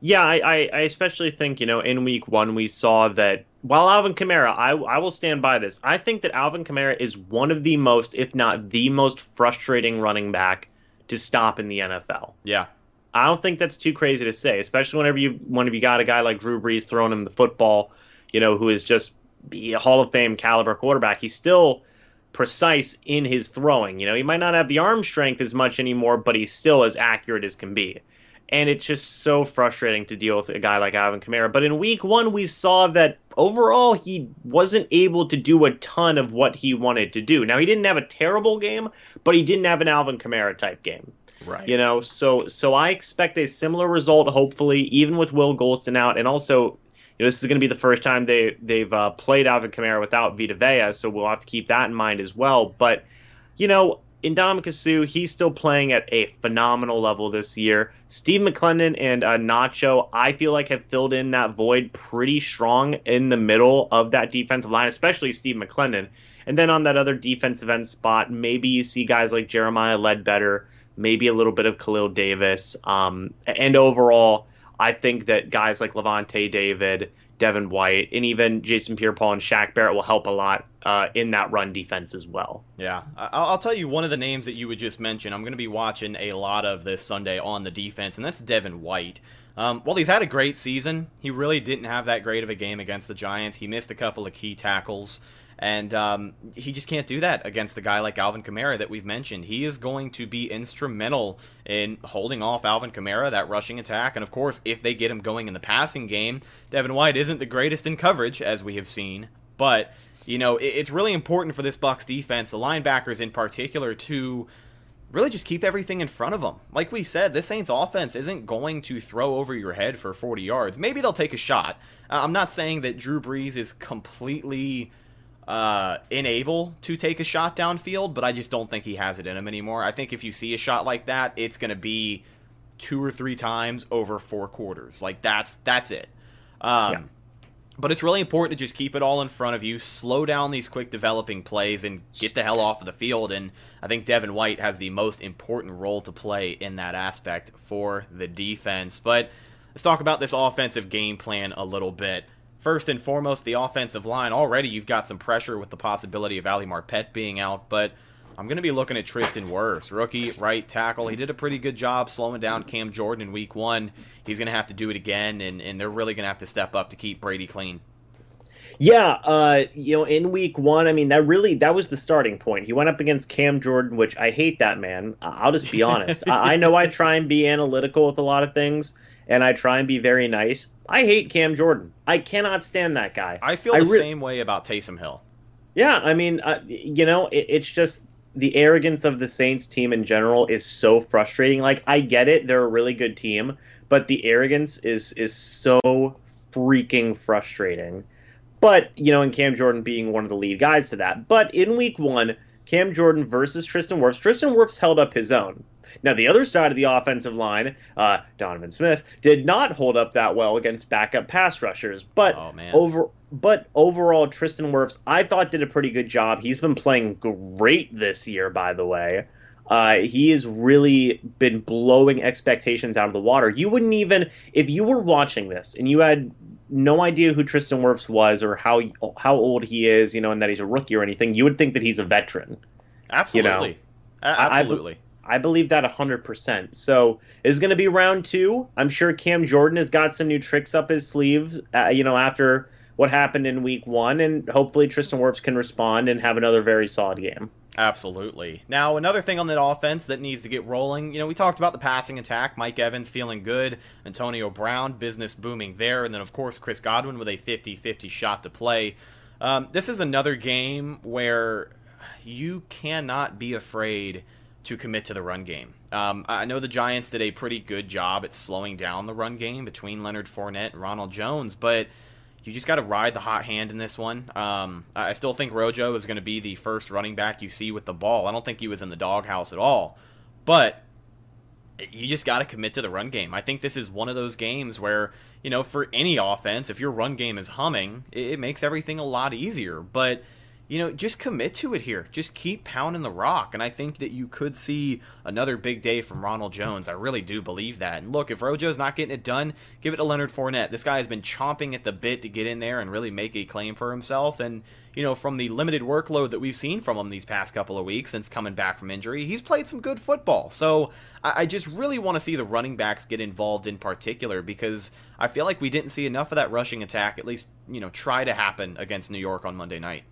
Yeah, I, I, especially think, you know, in week one, we saw that while Alvin Kamara, I, I will stand by this. I think that Alvin Kamara is one of the most, if not the most frustrating running back to stop in the NFL. Yeah. I don't think that's too crazy to say, especially whenever you whenever you got a guy like Drew Brees throwing him the football, you know, who is just a Hall of Fame caliber quarterback. He's still precise in his throwing. You know, he might not have the arm strength as much anymore, but he's still as accurate as can be and it's just so frustrating to deal with a guy like Alvin Kamara. But in week one, we saw that overall he wasn't able to do a ton of what he wanted to do. Now he didn't have a terrible game, but he didn't have an Alvin Kamara type game. Right. You know, so so I expect a similar result, hopefully, even with Will Gholston out, and also. You know, this is going to be the first time they they've uh, played Alvin Kamara without Vita Vea, so we'll have to keep that in mind as well. But you know, Ndamukong Suh, he's still playing at a phenomenal level this year. Steve McLendon and uh, Nacho, I feel like have filled in that void pretty strong in the middle of that defensive line, especially Steve McLendon. And then on that other defensive end spot, maybe you see guys like Jeremiah Ledbetter, maybe a little bit of Khalil Davis. Um, and overall, I think that guys like Lavonte David, Devin White, and even Jason Pierre-Paul and Shaq Barrett will help a lot uh, in that run defense as well. Yeah, I'll tell you one of the names that you would just mention. I'm going to be watching a lot of this Sunday on the defense, and that's Devin White. Um, well, he's had a great season. He really didn't have that great of a game against the Giants. He missed a couple of key tackles. And um, he just can't do that against a guy like Alvin Kamara that we've mentioned. He is going to be instrumental in holding off Alvin Kamara, that rushing attack. And of course, if they get him going in the passing game, Devin White isn't the greatest in coverage, as we have seen. But, you know, it's really important for this Bucs defense, the linebackers in particular, to really just keep everything in front of them. Like we said, this Saints offense isn't going to throw over your head for 40 yards. Maybe they'll take a shot. I'm not saying that Drew Brees is completely uh, unable to take a shot downfield, but I just don't think he has it in him anymore. I think if you see a shot like that, it's going to be two or three times over four quarters. Like that's that's it. Um, yeah. But it's really important to just keep it all in front of you, slow down these quick developing plays, and get the hell off of the field. And I think Devin White has the most important role to play in that aspect for the defense. But let's talk about this offensive game plan a little bit. First and foremost, the offensive line. Already you've got some pressure with the possibility of Ali Marpet being out, but I'm going to be looking at Tristan Wirfs, rookie right tackle. He did a pretty good job slowing down Cam Jordan in week one. He's going to have to do it again, and, and they're really going to have to step up to keep Brady clean. Yeah, uh, you know, in week one, I mean, that really that was the starting point. He went up against Cam Jordan, which I hate that man. I'll just be honest. I, I know I try and be analytical with a lot of things, and I try and be very nice. I hate Cam Jordan. I cannot stand that guy. I feel the re- same way about Taysom Hill. Yeah, I mean, uh, you know, it, it's just the arrogance of the Saints team in general is so frustrating. Like, I get it; they're a really good team, but the arrogance is is so freaking frustrating. But you know, and Cam Jordan being one of the lead guys to that. But in Week One, Cam Jordan versus Tristan Wirfs. Tristan Wirfs held up his own. Now, the other side of the offensive line, uh, Donovan Smith, did not hold up that well against backup pass rushers. But oh, over, but overall, Tristan Wirfs, I thought did a pretty good job. He's been playing great this year, by the way. Uh, he has really been blowing expectations out of the water. You wouldn't even, if you were watching this and you had no idea who Tristan Wirfs was or how how old he is, you know, and that he's a rookie or anything, you would think that he's a veteran. Absolutely, you know? absolutely. I believe that 100%. So it's going to be round two. I'm sure Cam Jordan has got some new tricks up his sleeves, uh, you know, after what happened in week one. And hopefully Tristan Wirfs can respond and have another very solid game. Absolutely. Now, another thing on that offense that needs to get rolling, you know, we talked about the passing attack. Mike Evans feeling good. Antonio Brown, business booming there. And then, of course, Chris Godwin with a 50 50 shot to play. Um, this is another game where you cannot be afraid to commit to the run game. Um, I know the Giants did a pretty good job at slowing down the run game between Leonard Fournette and Ronald Jones, but you just got to ride the hot hand in this one. Um, I still think Rojo is going to be the first running back you see with the ball. I don't think he was in the doghouse at all, but you just got to commit to the run game. I think this is one of those games where, you know, for any offense, if your run game is humming, it, makes everything a lot easier. But you know, just commit to it here. Just keep pounding the rock. And I think that you could see another big day from Ronald Jones. I really do believe that. And look, if Rojo's not getting it done, give it to Leonard Fournette. This guy has been chomping at the bit to get in there and really make a claim for himself. And, you know, from the limited workload that we've seen from him these past couple of weeks since coming back from injury, he's played some good football. So I, just really want to see the running backs get involved in particular because I feel like we didn't see enough of that rushing attack, at least, you know, try to happen against New York on Monday night.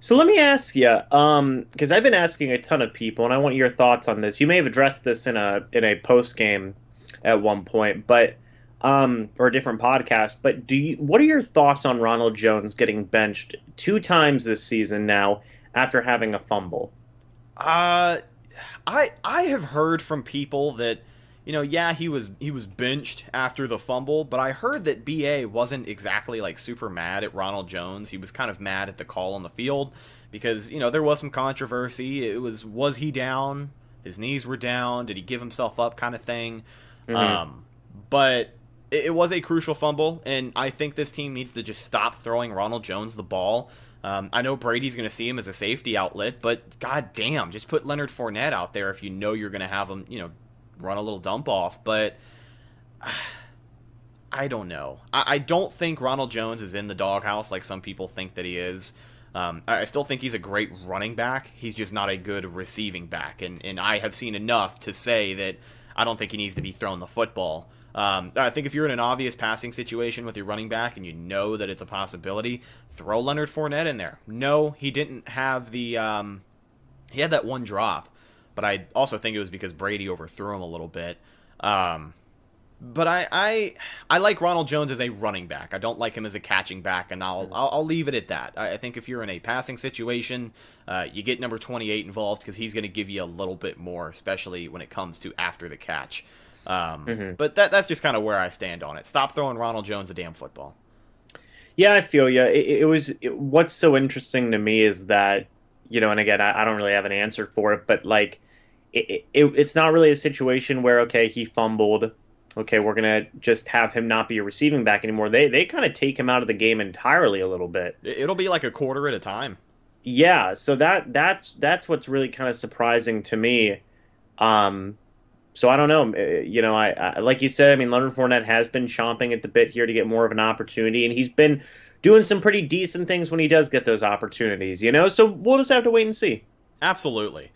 So let me ask you, um, because I've been asking a ton of people, and I want your thoughts on this. You may have addressed this in a in a post game at one point, but um, or a different podcast. But do you? What are your thoughts on Ronald Jones getting benched two times this season now after having a fumble? Uh, I I have heard from people that you know, yeah, he was he was benched after the fumble, but I heard that BA wasn't exactly like super mad at Ronald Jones. He was kind of mad at the call on the field because, you know, there was some controversy. It was was he down? His knees were down. Did he give himself up kind of thing? Mm-hmm. Um, but it, it, was a crucial fumble and I think this team needs to just stop throwing Ronald Jones the ball. Um, I know Brady's going to see him as a safety outlet, but god damn, just put Leonard Fournette out there if you know you're going to have him, you know, run a little dump off, but (sighs) I don't know. I, I don't think Ronald Jones is in the doghouse like some people think that he is. Um, I still think he's a great running back. He's just not a good receiving back, and and I have seen enough to say that I don't think he needs to be thrown the football. Um, I think if you're in an obvious passing situation with your running back and you know that it's a possibility, throw Leonard Fournette in there. No, he didn't have the. Um, he had that one drop, but I also think it was because Brady overthrew him a little bit. Um, but I, I I like Ronald Jones as a running back. I don't like him as a catching back, and I'll I'll, I'll leave it at that. I, I, think if you're in a passing situation, uh, you get number 28 involved because he's going to give you a little bit more, especially when it comes to after the catch. Um, mm-hmm. But that that's just kind of where I stand on it. Stop throwing Ronald Jones a damn football. Yeah, I feel you. It, it was it, what's so interesting to me is that you know, and again, I, I don't really have an answer for it, but like, it, it, it's not really a situation where okay, he fumbled. Okay, we're gonna just have him not be a receiving back anymore. They they kind of take him out of the game entirely a little bit. It'll be like a quarter at a time. Yeah, so that that's that's what's really kind of surprising to me. Um, so I don't know. Uh, you know, I, I, like you said. I mean, Leonard Fournette has been chomping at the bit here to get more of an opportunity, and he's been doing some pretty decent things when he does get those opportunities, you know? So we'll just have to wait and see. Absolutely.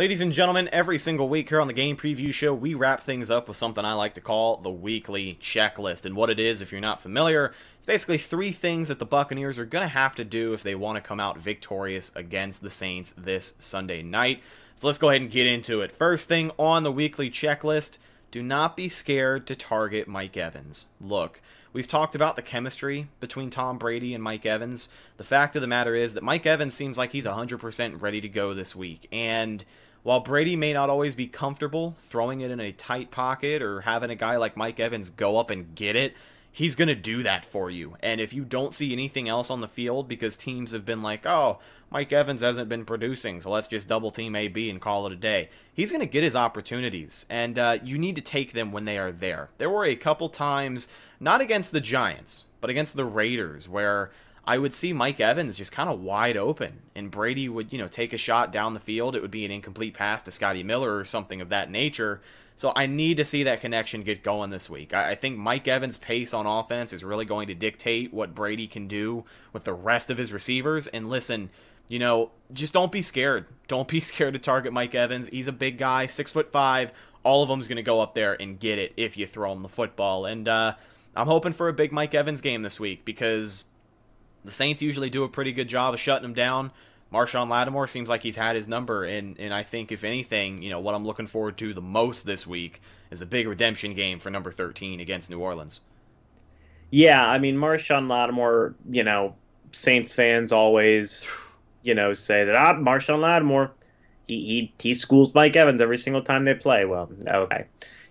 Ladies and gentlemen, every single week here on the Game Preview Show, we wrap things up with something I like to call the weekly checklist. And what it is, if you're not familiar, it's basically three things that the Buccaneers are going to have to do if they want to come out victorious against the Saints this Sunday night. So let's go ahead and get into it. First thing on the weekly checklist do not be scared to target Mike Evans. Look, We've talked about the chemistry between Tom Brady and Mike Evans. The fact of the matter is that Mike Evans seems like he's 100% ready to go this week. And while Brady may not always be comfortable throwing it in a tight pocket or having a guy like Mike Evans go up and get it, he's going to do that for you. And if you don't see anything else on the field because teams have been like, oh, Mike Evans hasn't been producing, so let's just double team AB and call it a day. He's going to get his opportunities, and uh, you need to take them when they are there. There were a couple times not against the Giants, but against the Raiders, where I would see Mike Evans just kind of wide open, and Brady would, you know, take a shot down the field. It would be an incomplete pass to Scotty Miller or something of that nature. So I need to see that connection get going this week. I, think Mike Evans' pace on offense is really going to dictate what Brady can do with the rest of his receivers. And listen, you know, just don't be scared. Don't be (laughs) scared to target Mike Evans. He's a big guy, six foot five. All of them's going to go up there and get it if you throw him the football. And uh, I'm hoping for a big Mike Evans game this week because the Saints usually do a pretty good job of shutting him down. Marshon Lattimore seems like he's had his number, and and I think if anything, you know what I'm looking forward to the most this week is a big redemption game for number 13 against New Orleans. Yeah, I mean Marshon Lattimore, you know, Saints fans always, (sighs) you know, say that ah Marshon Lattimore, he he he schools Mike Evans every single time they play. Well, okay,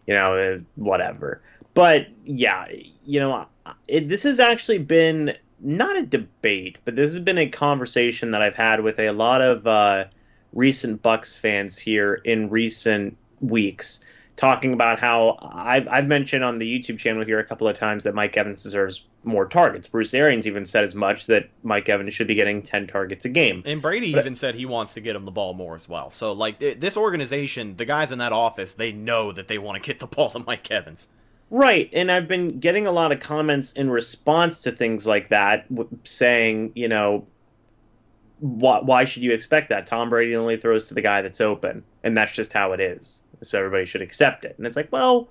you know, uh, whatever. But yeah, you know, it, this has actually been not a debate, but this has been a conversation that I've had with a lot of uh, recent Bucs fans here in recent weeks, talking about how I've I've mentioned on the YouTube channel here a couple of times that Mike Evans deserves more targets. Bruce Arians even said as much that Mike Evans should be getting ten targets a game. And Brady But- even said he wants to get him the ball more as well. So like th- this organization, the guys in that office, they know that they want to get the ball to Mike Evans. Right, and I've been getting a lot of comments in response to things like that, saying, you know, why, why should you expect that? Tom Brady only throws to the guy that's open, and that's just how it is. So everybody should accept it. And it's like, well,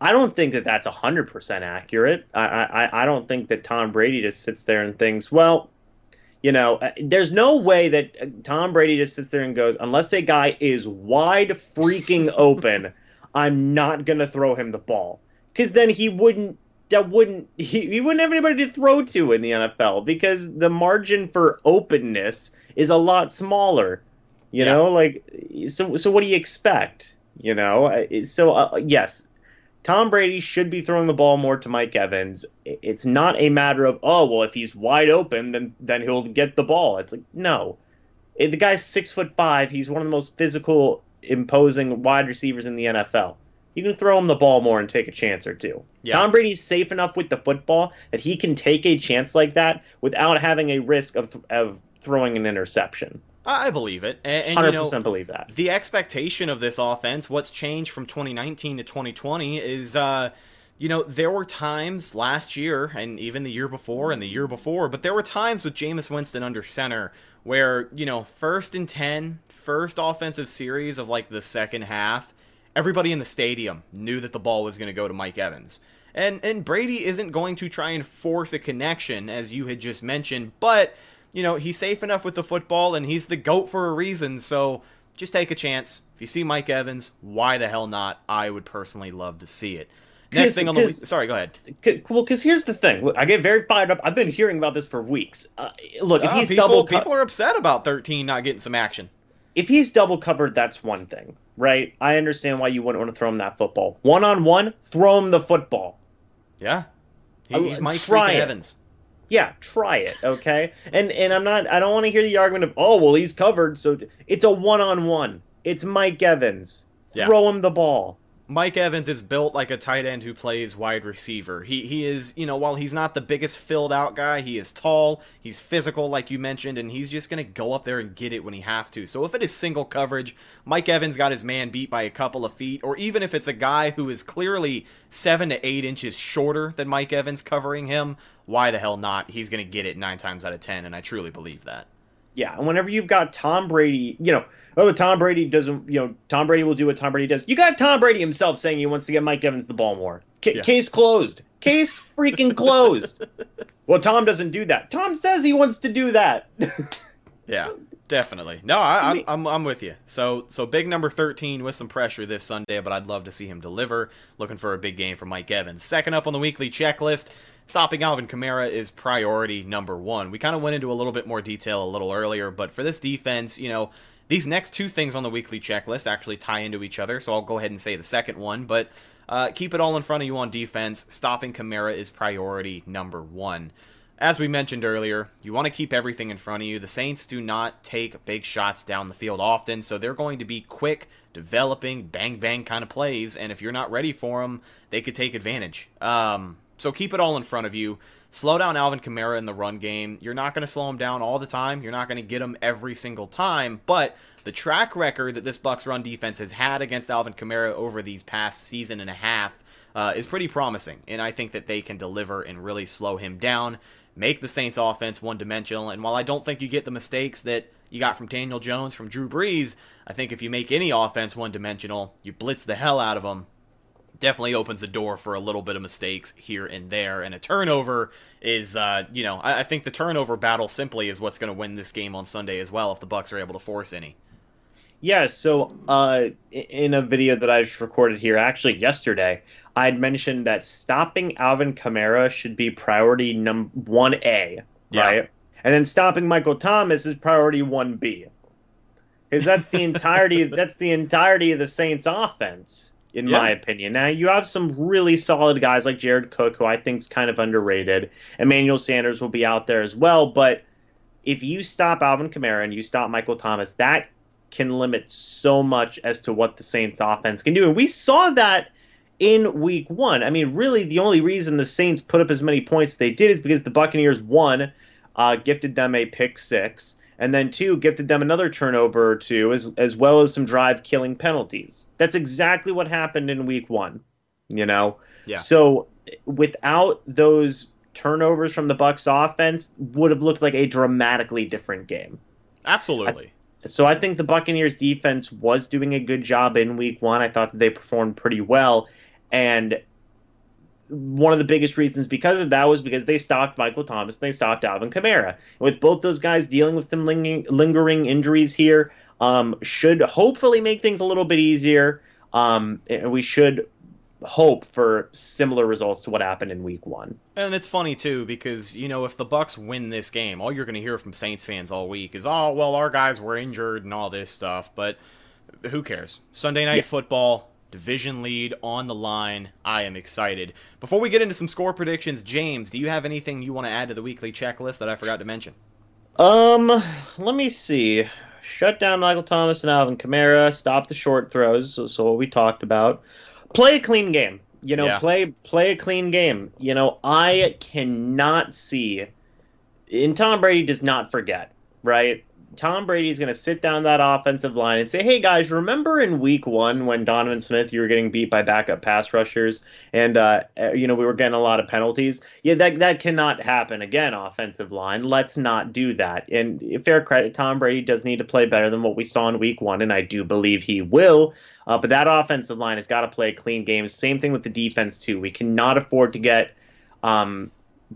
I don't think that that's hundred percent accurate. I, I I don't think that Tom Brady just sits there and thinks, well, you know, uh, there's no way that uh, Tom Brady just sits there and goes, unless a guy is wide freaking open, (laughs) I'm not gonna throw him the ball because then he wouldn't. That wouldn't he, he wouldn't have anybody to throw to in the NFL because the margin for openness is a lot smaller. You Yeah. know, like so. So what do you expect? You know, so uh, yes, Tom Brady should be throwing the ball more to Mike Evans. It's not a matter of oh well, if he's wide open, then then he'll get the ball. It's like no, Eh, the guy's six foot five. He's one of the most physical, imposing wide receivers in the NFL. You can throw him the ball more and take a chance or two. Yeah. Tom Brady's safe enough with the football that he can take a chance like that without having a risk of of throwing an interception. I believe it. And, and Hundred you know, percent believe that. the expectation of this offense, what's changed from 2019 to 2020 is, uh, you know, there were times last year and even the year before and the year before, but there were times with Jameis Winston under center where, you know, first and 10, first offensive series of like the second half, everybody in the stadium knew that the ball was going to go to Mike Evans. And and Brady isn't going to try and force a connection as you had just mentioned, but you know, he's safe enough with the football and he's the GOAT for a reason, so just take a chance. If you see Mike Evans, why the hell not? I would personally love to see it. Next thing on the sorry, go ahead. Well, because here's the thing. Look, I get very fired up. I've been hearing about this for weeks. Uh, look, if Ah, he's people, double co- people are upset about 13 not getting some action. if he's double covered, that's one thing, right? I understand why you wouldn't want to throw him that football. One on one, throw him the football. Yeah. He- Uh, he's Mike try. Evans. Yeah, try it, okay? and and I'm not. I don't want to hear the argument of oh well he's covered. So it's a one on one. It's Mike Evans. Yeah. Throw him the ball. Mike Evans is built like a tight end who plays wide receiver. He he is, you know, while he's not the biggest filled out guy, he is tall, he's physical like you mentioned, and he's just going to go up there and get it when he has to. So if it is single coverage, Mike Evans got his man beat by a couple of feet, or even if it's a guy who is clearly 7 to 8 inches shorter than Mike Evans covering him, why the hell not? He's going to get it 9 times out of 10 and I truly believe that. Yeah, and whenever you've got Tom Brady, you know, oh Tom Brady doesn't, you know, Tom Brady will do what Tom Brady does. You got Tom Brady himself saying he wants to get Mike Evans the ball more. Ca Yeah. Case closed. Case freaking closed. (laughs) well, Tom doesn't do that. Tom says he wants to do that. (laughs) Yeah, definitely. No, I, I'm, I'm I'm with you. So so big number 13 with some pressure this Sunday, but I'd love to see him deliver. Looking for a big game from Mike Evans. Second up on the weekly checklist, stopping Alvin Kamara is priority number one. We kind of went into a little bit more detail a little earlier, but for this defense, you know. These next two things on the weekly checklist actually tie into each other, so I'll go ahead and say the second one. But uh, keep it all in front of you on defense. Stopping Kamara is priority number one. As we mentioned earlier, you want to keep everything in front of you. The Saints do not take big shots down the field often, so they're going to be quick, developing, bang bang kind of plays, and if you're not ready for them, they could take advantage. Um, so keep it all in front of you. Slow down Alvin Kamara in the run game. You're not going to slow him down all the time. You're not going to get him every single time, but the track record that this Bucs run defense has had against Alvin Kamara over these past season and a half uh, is pretty promising, and I think that they can deliver and really slow him down make the Saints offense one dimensional. And while I don't think you get the mistakes that you got from Daniel Jones, from Drew Brees, I think if you make any offense one dimensional, you blitz the hell out of them. Definitely opens the door for a little bit of mistakes here and there, and a turnover is, uh, you know, I, I think the turnover battle simply is what's going to win this game on Sunday as well if the Bucs are able to force any. Yeah, so uh, in a video that I just recorded here, actually yesterday, I'd mentioned that stopping Alvin Kamara should be priority number one A, Yeah. right? And then stopping Michael Thomas is priority one B, because that's the entirety. (laughs) that's the entirety of the Saints' offense, in Yeah. my opinion. Now you have some really solid guys like Jared Cook, who I think is kind of underrated. Emmanuel Sanders will be out there as well, but if you stop Alvin Kamara and you stop Michael Thomas, that can limit so much as to what the Saints offense can do. And we saw that in week one. I mean, really, the only reason the Saints put up as many points they did is because the Buccaneers, one, uh, gifted them a pick six, and then two, gifted them another turnover or two, as, as well as some drive killing penalties. That's exactly what happened in week one, you know? Yeah. So without those turnovers from the Bucs offense, would have looked like a dramatically different game. Absolutely. So I think the Buccaneers defense was doing a good job in week one. I thought that they performed pretty well. And one of the biggest reasons because of that was because they stopped Michael Thomas and they stopped Alvin Kamara. With both those guys dealing with some lingering, injuries here, um, should hopefully make things a little bit easier. Um, we should hope for similar results to what happened in week one. And it's funny too because you know if the Bucs win this game, all you're going to hear from Saints fans all week is, "Oh, well, our guys were injured and all this stuff." But who cares? Sunday night Yeah. football, division lead on the line. I am excited. Before we get into some score predictions, James, do you have anything you want to add to the weekly checklist that I forgot to mention? Um, let me see. Shut down Michael Thomas and Alvin Kamara. Stop the short throws. So, so what we talked about. Play a clean game. You know, Yeah. play play a clean game. You know, I cannot see. And Tom Brady does not forget, right? Tom Brady's going to sit down that offensive line and say, "Hey guys, remember in Week One when Donovan Smith you were getting beat by backup pass rushers, and uh, uh, you know we were getting a lot of penalties. Yeah, that that cannot happen again. Offensive line, let's not do that. And fair credit, Tom Brady does need to play better than what we saw in Week One, and I do believe he will. Uh, but that offensive line has got to play a clean game. Same thing with the defense too. We cannot afford to get. Um,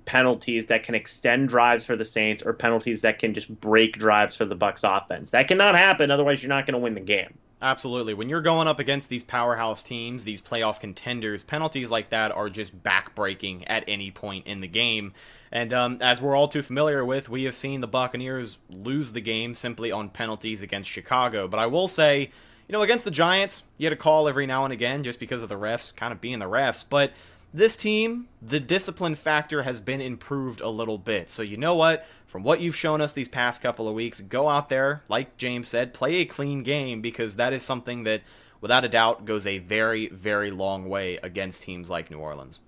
penalties that can extend drives for the Saints or penalties that can just break drives for the Bucs offense. That cannot happen otherwise you're not going to win the game. Absolutely. When you're going up against these powerhouse teams, these playoff contenders, penalties like that are just backbreaking at any point in the game. And um, as we're all too familiar with, we have seen the Buccaneers lose the game simply on penalties against Chicago. But I will say, you know, against the Giants, you had a call every now and again just because of the refs kind of being the refs. But this team, the discipline factor has been improved a little bit. So you know what? From what you've shown us these past couple of weeks, go out there, like James said, play a clean game because that is something that, without a doubt, goes a very, very long way against teams like New Orleans.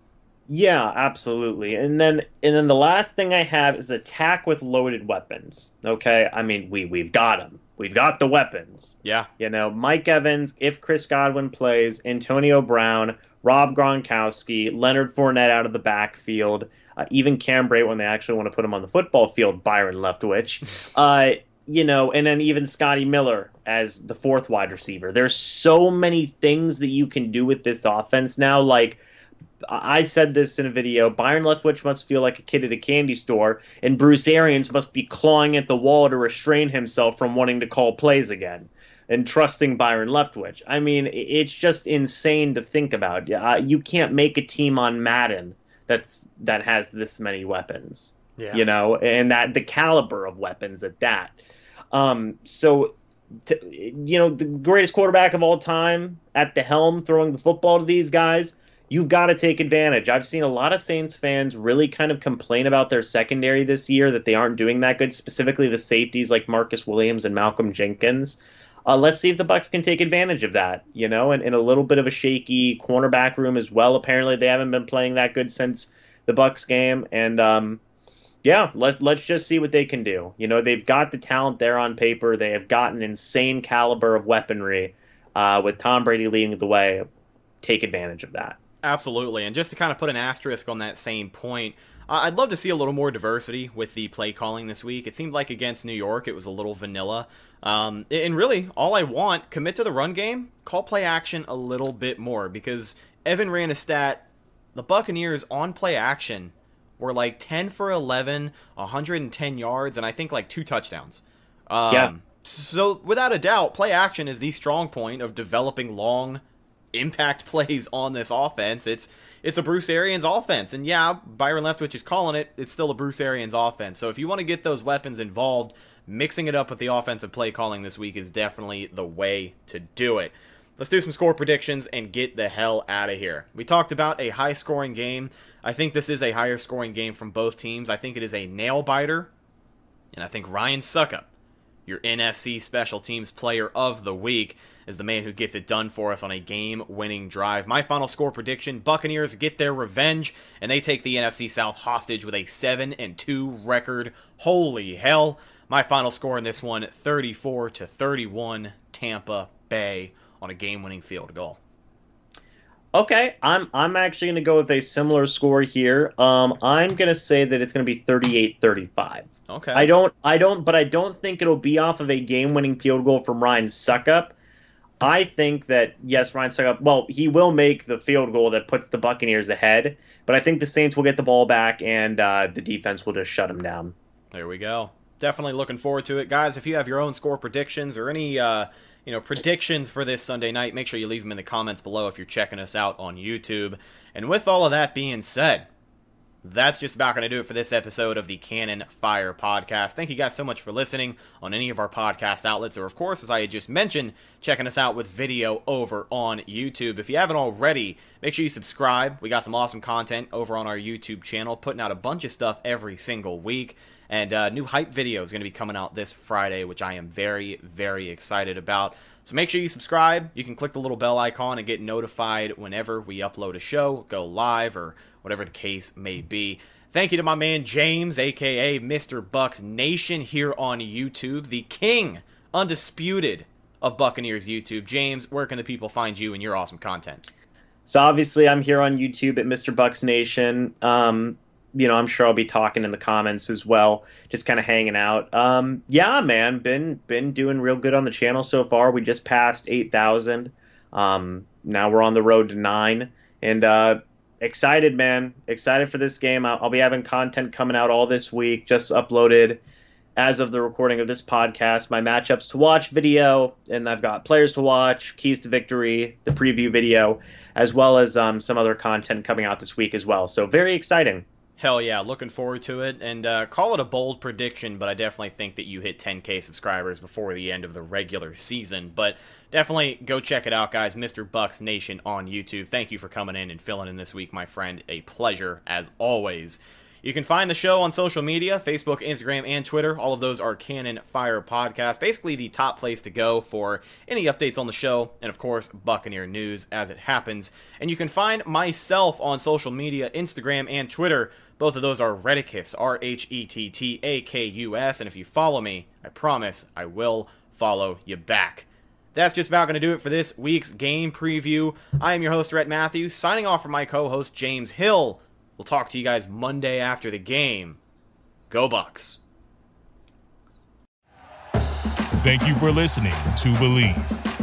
Yeah, absolutely. And then and then the last thing I have is attack with loaded weapons. Okay? I mean, we we've got them. We've got the weapons. Yeah, You know, Mike Evans, if Chris Godwin plays, Antonio Brown, Rob Gronkowski, Leonard Fournette out of the backfield, uh, even Cam Brate when they actually want to put him on the football field, Byron Leftwich. (laughs) uh, you know, and then even Scotty Miller as the fourth wide receiver. There's so many things that you can do with this offense now. Like I said this in a video. Byron Leftwich must feel like a kid at a candy store, and Bruce Arians must be clawing at the wall to restrain himself from wanting to call plays again and trusting Byron Leftwich. I mean, it's just insane to think about. Uh, you can't make a team on Madden that's that has this many weapons. yeah. You know, and that the caliber of weapons at that. Um, so, to, you know, the greatest quarterback of all time at the helm, throwing the football to these guys. You've got to take advantage. I've seen a lot of Saints fans really kind of complain about their secondary this year that they aren't doing that good, specifically the safeties like Marcus Williams and Malcolm Jenkins. Uh, let's see if the Bucs can take advantage of that, you know, and in a little bit of a shaky cornerback room as well. Apparently, they haven't been playing that good since the Bucs game, and um, yeah, let let's just see what they can do. You know, they've got the talent there on paper. They have got an insane caliber of weaponry. Uh, with Tom Brady leading the way, take advantage of that. Absolutely. And just to kind of put an asterisk on that same point, I'd love to see a little more diversity with the play calling this week. It seemed like against New York, it was a little vanilla. Um, and really, all I want, commit to the run game, call play action a little bit more because Evan ran a stat. The Buccaneers on play action were like 10 for 11, 110 yards, and I think like two touchdowns. Um, Yeah. So, without a doubt, play action is the strong point of developing long impact (laughs) plays on this offense. It's it's a Bruce Arians offense. And yeah, Byron Leftwich is calling it. It's still a Bruce Arians offense. So if you want to get those weapons involved, mixing it up with the offensive play calling this week is definitely the way to do it. Let's do some score predictions and get the hell out of here. We talked about a high scoring game. I think this is a higher scoring game from both teams. I think it is a nail biter. And I think Ryan Succop, your NFC Special Teams Player of the Week, is the man who gets it done for us on a game winning drive. My final score prediction Buccaneers get their revenge, and they take the NFC South hostage with a 7 and 2 record. Holy hell. My final score in this one 34 to 31 Tampa Bay on a game winning field goal. Okay, I'm I'm actually going to go with a similar score here. Um, I'm going to say that it's going to be 38-35. Okay. I don't I don't but I don't think it'll be off of a game-winning field goal from Ryan Succop. I think that yes, Ryan Succop. Well, he will make the field goal that puts the Buccaneers ahead, but I think the Saints will get the ball back and uh, the defense will just shut him down. There we go. Definitely looking forward to it, guys. If you have your own score predictions or any, uh, you know, predictions for this Sunday night, make sure you leave them in the comments below if you're checking us out on YouTube. And with all of that being said, that's just about going to do it for this episode of the Cannon Fire Podcast. Thank you guys so much for listening on any of our podcast outlets, or of course, as I had just mentioned, checking us out with video over on YouTube. If you haven't already, make sure you subscribe. We got some awesome content over on our YouTube channel, putting out a bunch of stuff every single week. And uh, new hype video is going to be coming out this Friday, which I am very, very excited about. So make sure you subscribe. You can click the little bell icon and get notified whenever we upload a show, go live, or whatever the case may be. Thank you to my man James, aka Mr. Bucs Nation, here on YouTube, the king, undisputed of Buccaneers YouTube. James, where can the people find you and your awesome content? So obviously, I'm here on YouTube at Mr. Bucs Nation. Um, you know, I'm sure I'll be talking in the comments as well, just kind of hanging out. Um, yeah, man, been been doing real good on the channel so far. We just passed eight thousand. Um, now we're on the road to nine, and uh, excited, man. Excited for this game. I'll, I'll be having content coming out all this week. Just uploaded as of the recording of this podcast my matchups to watch video, and I've got players to watch, keys to victory, the preview video, as well as um, some other content coming out this week as well. So very exciting. Hell yeah, looking forward to it. And uh, call it a bold prediction, but I definitely think that you hit 10k subscribers before the end of the regular season. But definitely go check it out, guys. Mr. Bucs Nation on YouTube. Thank you for coming in and filling in this week, my friend. A pleasure as always. You can find the show on social media Facebook, Instagram, and Twitter. All of those are Cannon Fire Podcast. Basically, the top place to go for any updates on the show, and of course, Buccaneer news as it happens. And you can find myself on social media Instagram and Twitter. Both of those are Rhettakus, R H E T T A K U S. And if you follow me, I promise I will follow you back. That's just about going to do it for this week's game preview. I am your host, Rhett Matthews, signing off from my co host, James Hill. We'll talk to you guys Monday after the game. Go Bucs. Thank you for listening to Bleav.